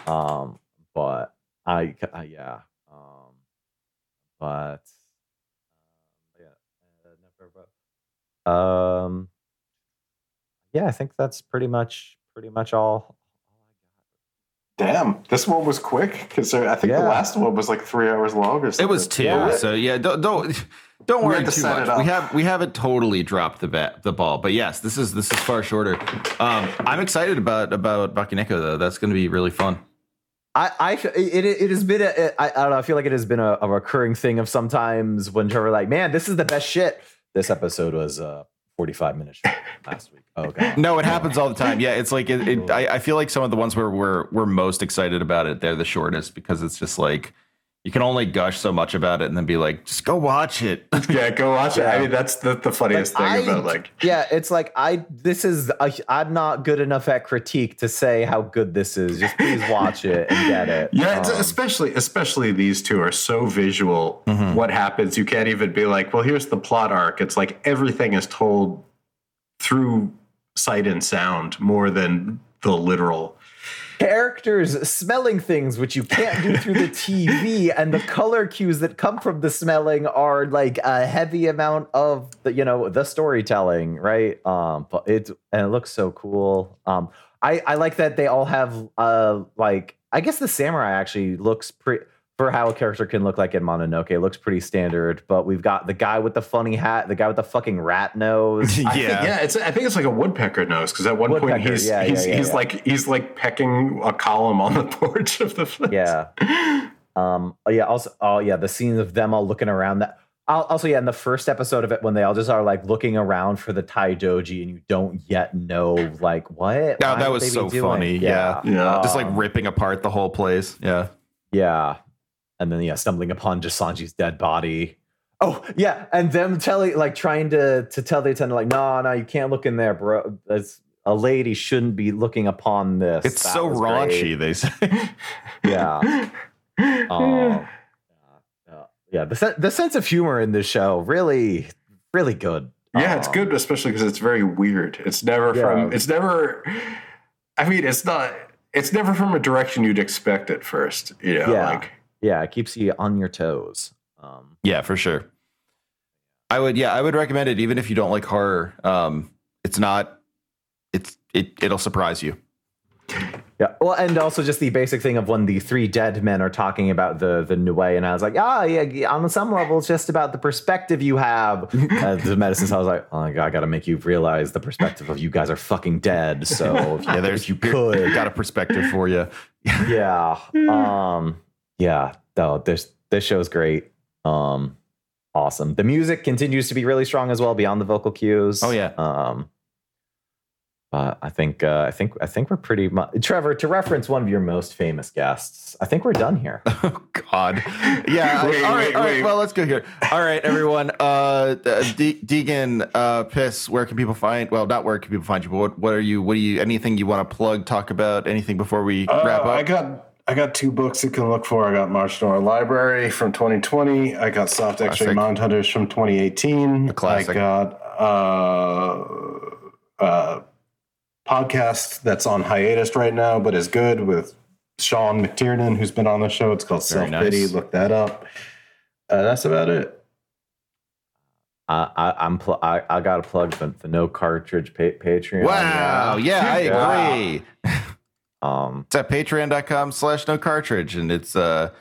um, but I, I yeah, but um, yeah, uh, never, um, yeah, I think that's pretty much pretty much all. damn. This one was quick because I think Yeah. the last one was like three hours long or something. It was two. Yeah. So yeah, don't don't don't worry had to too much. We have we haven't totally dropped the bet the ball, but yes, this is this is far shorter. Um, I'm excited about about Bakeneko though. That's going to be really fun. I, I, it, it has been a, I, I don't know. I feel like it has been a, a recurring thing of sometimes when Trevor like, man, this is the best shit. This episode was uh 45 minutes last week. Oh god. No, it happens all the time. Yeah, it's like it, it, I, I feel like some of the ones where we're we're most excited about it, they're the shortest because it's just like you can only gush so much about it and then be like, just go watch it. Yeah, go watch it. I mean, that's the, the funniest Like, thing I- about like Yeah, it's like I. This is I, I'm not good enough at critique to say how good this is. Just please watch it and get it. Yeah, it's, Um, especially especially these two are so visual. Mhm. What happens? You can't even be like, well, here's the plot arc. It's like everything is told through sight and sound more than the literal. Characters smelling things which you can't do through the TV, and the color cues that come from the smelling are like a heavy amount of the you know the storytelling, right? Um, but it and it looks so cool. Um, I I like that they all have uh like I guess the samurai actually looks pretty. For how a character can look like in Mononoke, it looks pretty standard. But we've got the guy with the funny hat, the guy with the fucking rat nose. I think, yeah, it's. I think it's like a woodpecker nose because at one point he's yeah, he's, yeah, yeah, he's yeah. like he's like pecking a column on the porch of the place. Yeah. Um. oh, Yeah. Also. Oh, yeah. The scenes of them all looking around. That Al- Also, yeah, in the first episode of it, when they all just are like looking around for the Tai Doji, and you don't yet know like what. Oh, Why that was so doing? funny, yeah. Yeah. Just like Um, ripping apart the whole place. Yeah. Yeah. And then yeah, stumbling upon just Sanji's dead body. Oh, yeah. And them telling like trying to to tell the attendant, like, no, no, you can't look in there, bro. That's a lady shouldn't be looking upon this. It's That so raunchy, great. they say. Yeah. Oh. yeah. Yeah. The, sen- the sense of humor in this show really, really good. Yeah, it's Um, good, especially because it's very weird. It's never Yeah. from. It's never. I mean, it's not. It's never from a direction you'd expect at first. You know, Yeah. like Yeah, it keeps you on your toes. Um, Yeah, for sure. I would yeah, I would recommend it even if you don't like horror. Um it's not it's it it'll surprise you. Yeah. Well, and also just the basic thing of when the three dead men are talking about the the Nue, and I was like, ah, yeah, yeah, on some level, it's just about the perspective you have. uh, the medicine, I was like, oh my god, I got to make you realize the perspective of you guys are fucking dead. So if you, Yeah, there's if you could, got a perspective for you. yeah, um, yeah, no, this this show's great. Um, awesome. The music continues to be really strong as well beyond the vocal cues. Oh, yeah. Um, but I think uh, I think I think we're pretty much Trevor. To reference one of your most famous guests, I think we're done here. Oh God. Yeah. I- Wait, all right. wait, all right. wait. Well, let's go here. All right, everyone. Uh, uh, De- Deegan, uh, piss. Where can people find? Well, not where can people find you, but what, what are you? What do you? Anything you want to plug? Talk about anything before we Uh, wrap up? I got I got two books you can look for. I got March to Library from 2020. I got Soft X-Ray Classic. Mind Hunters from 2018. A classic. I got uh, uh, podcast that's on hiatus right now, but is good with Sean McTiernan, who's been on the show. It's called Self Pity. nice. Look that up. Uh, that's about it. I, I, I'm pl- I, I got a plug the, the no cartridge pa- Patreon. wow. Yeah, I Yeah. agree. Um, It's at patreon.com slash no cartridge, and it's uh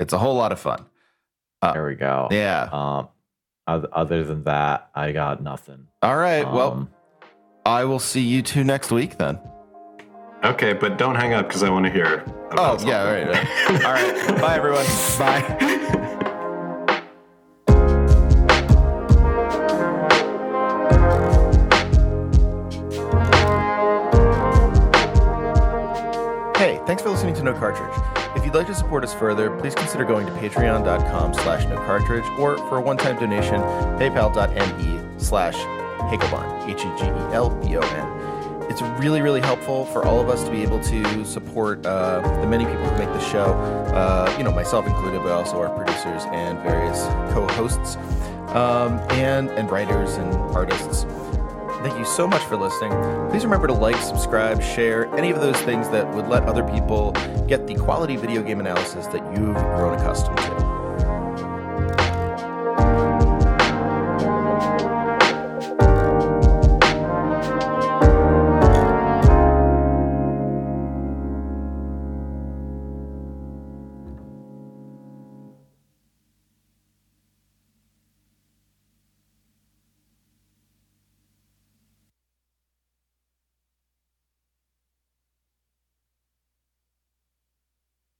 it's a whole lot of fun. there we go. Yeah. Um, other, other than that, I got nothing. All right. well, Um, I will see you two next week then. Okay, but don't hang up because I want to hear. Oh, yeah. All something. right. All right. Bye, everyone. Bye. No Cartridge. If you'd like to support us further, please consider going to patreon.com slash no cartridge or for a one-time donation, paypal.me slash Hegelbon, H-E-G-E-L-B-O-N. It's really, really helpful for all of us to be able to support uh, the many people who make the show, uh, you know, myself included, but also our producers and various co-hosts, um, and, and writers and artists. Thank you so much for listening. Please remember to like, subscribe, share, any of those things that would let other people get the quality video game analysis that you've grown accustomed to.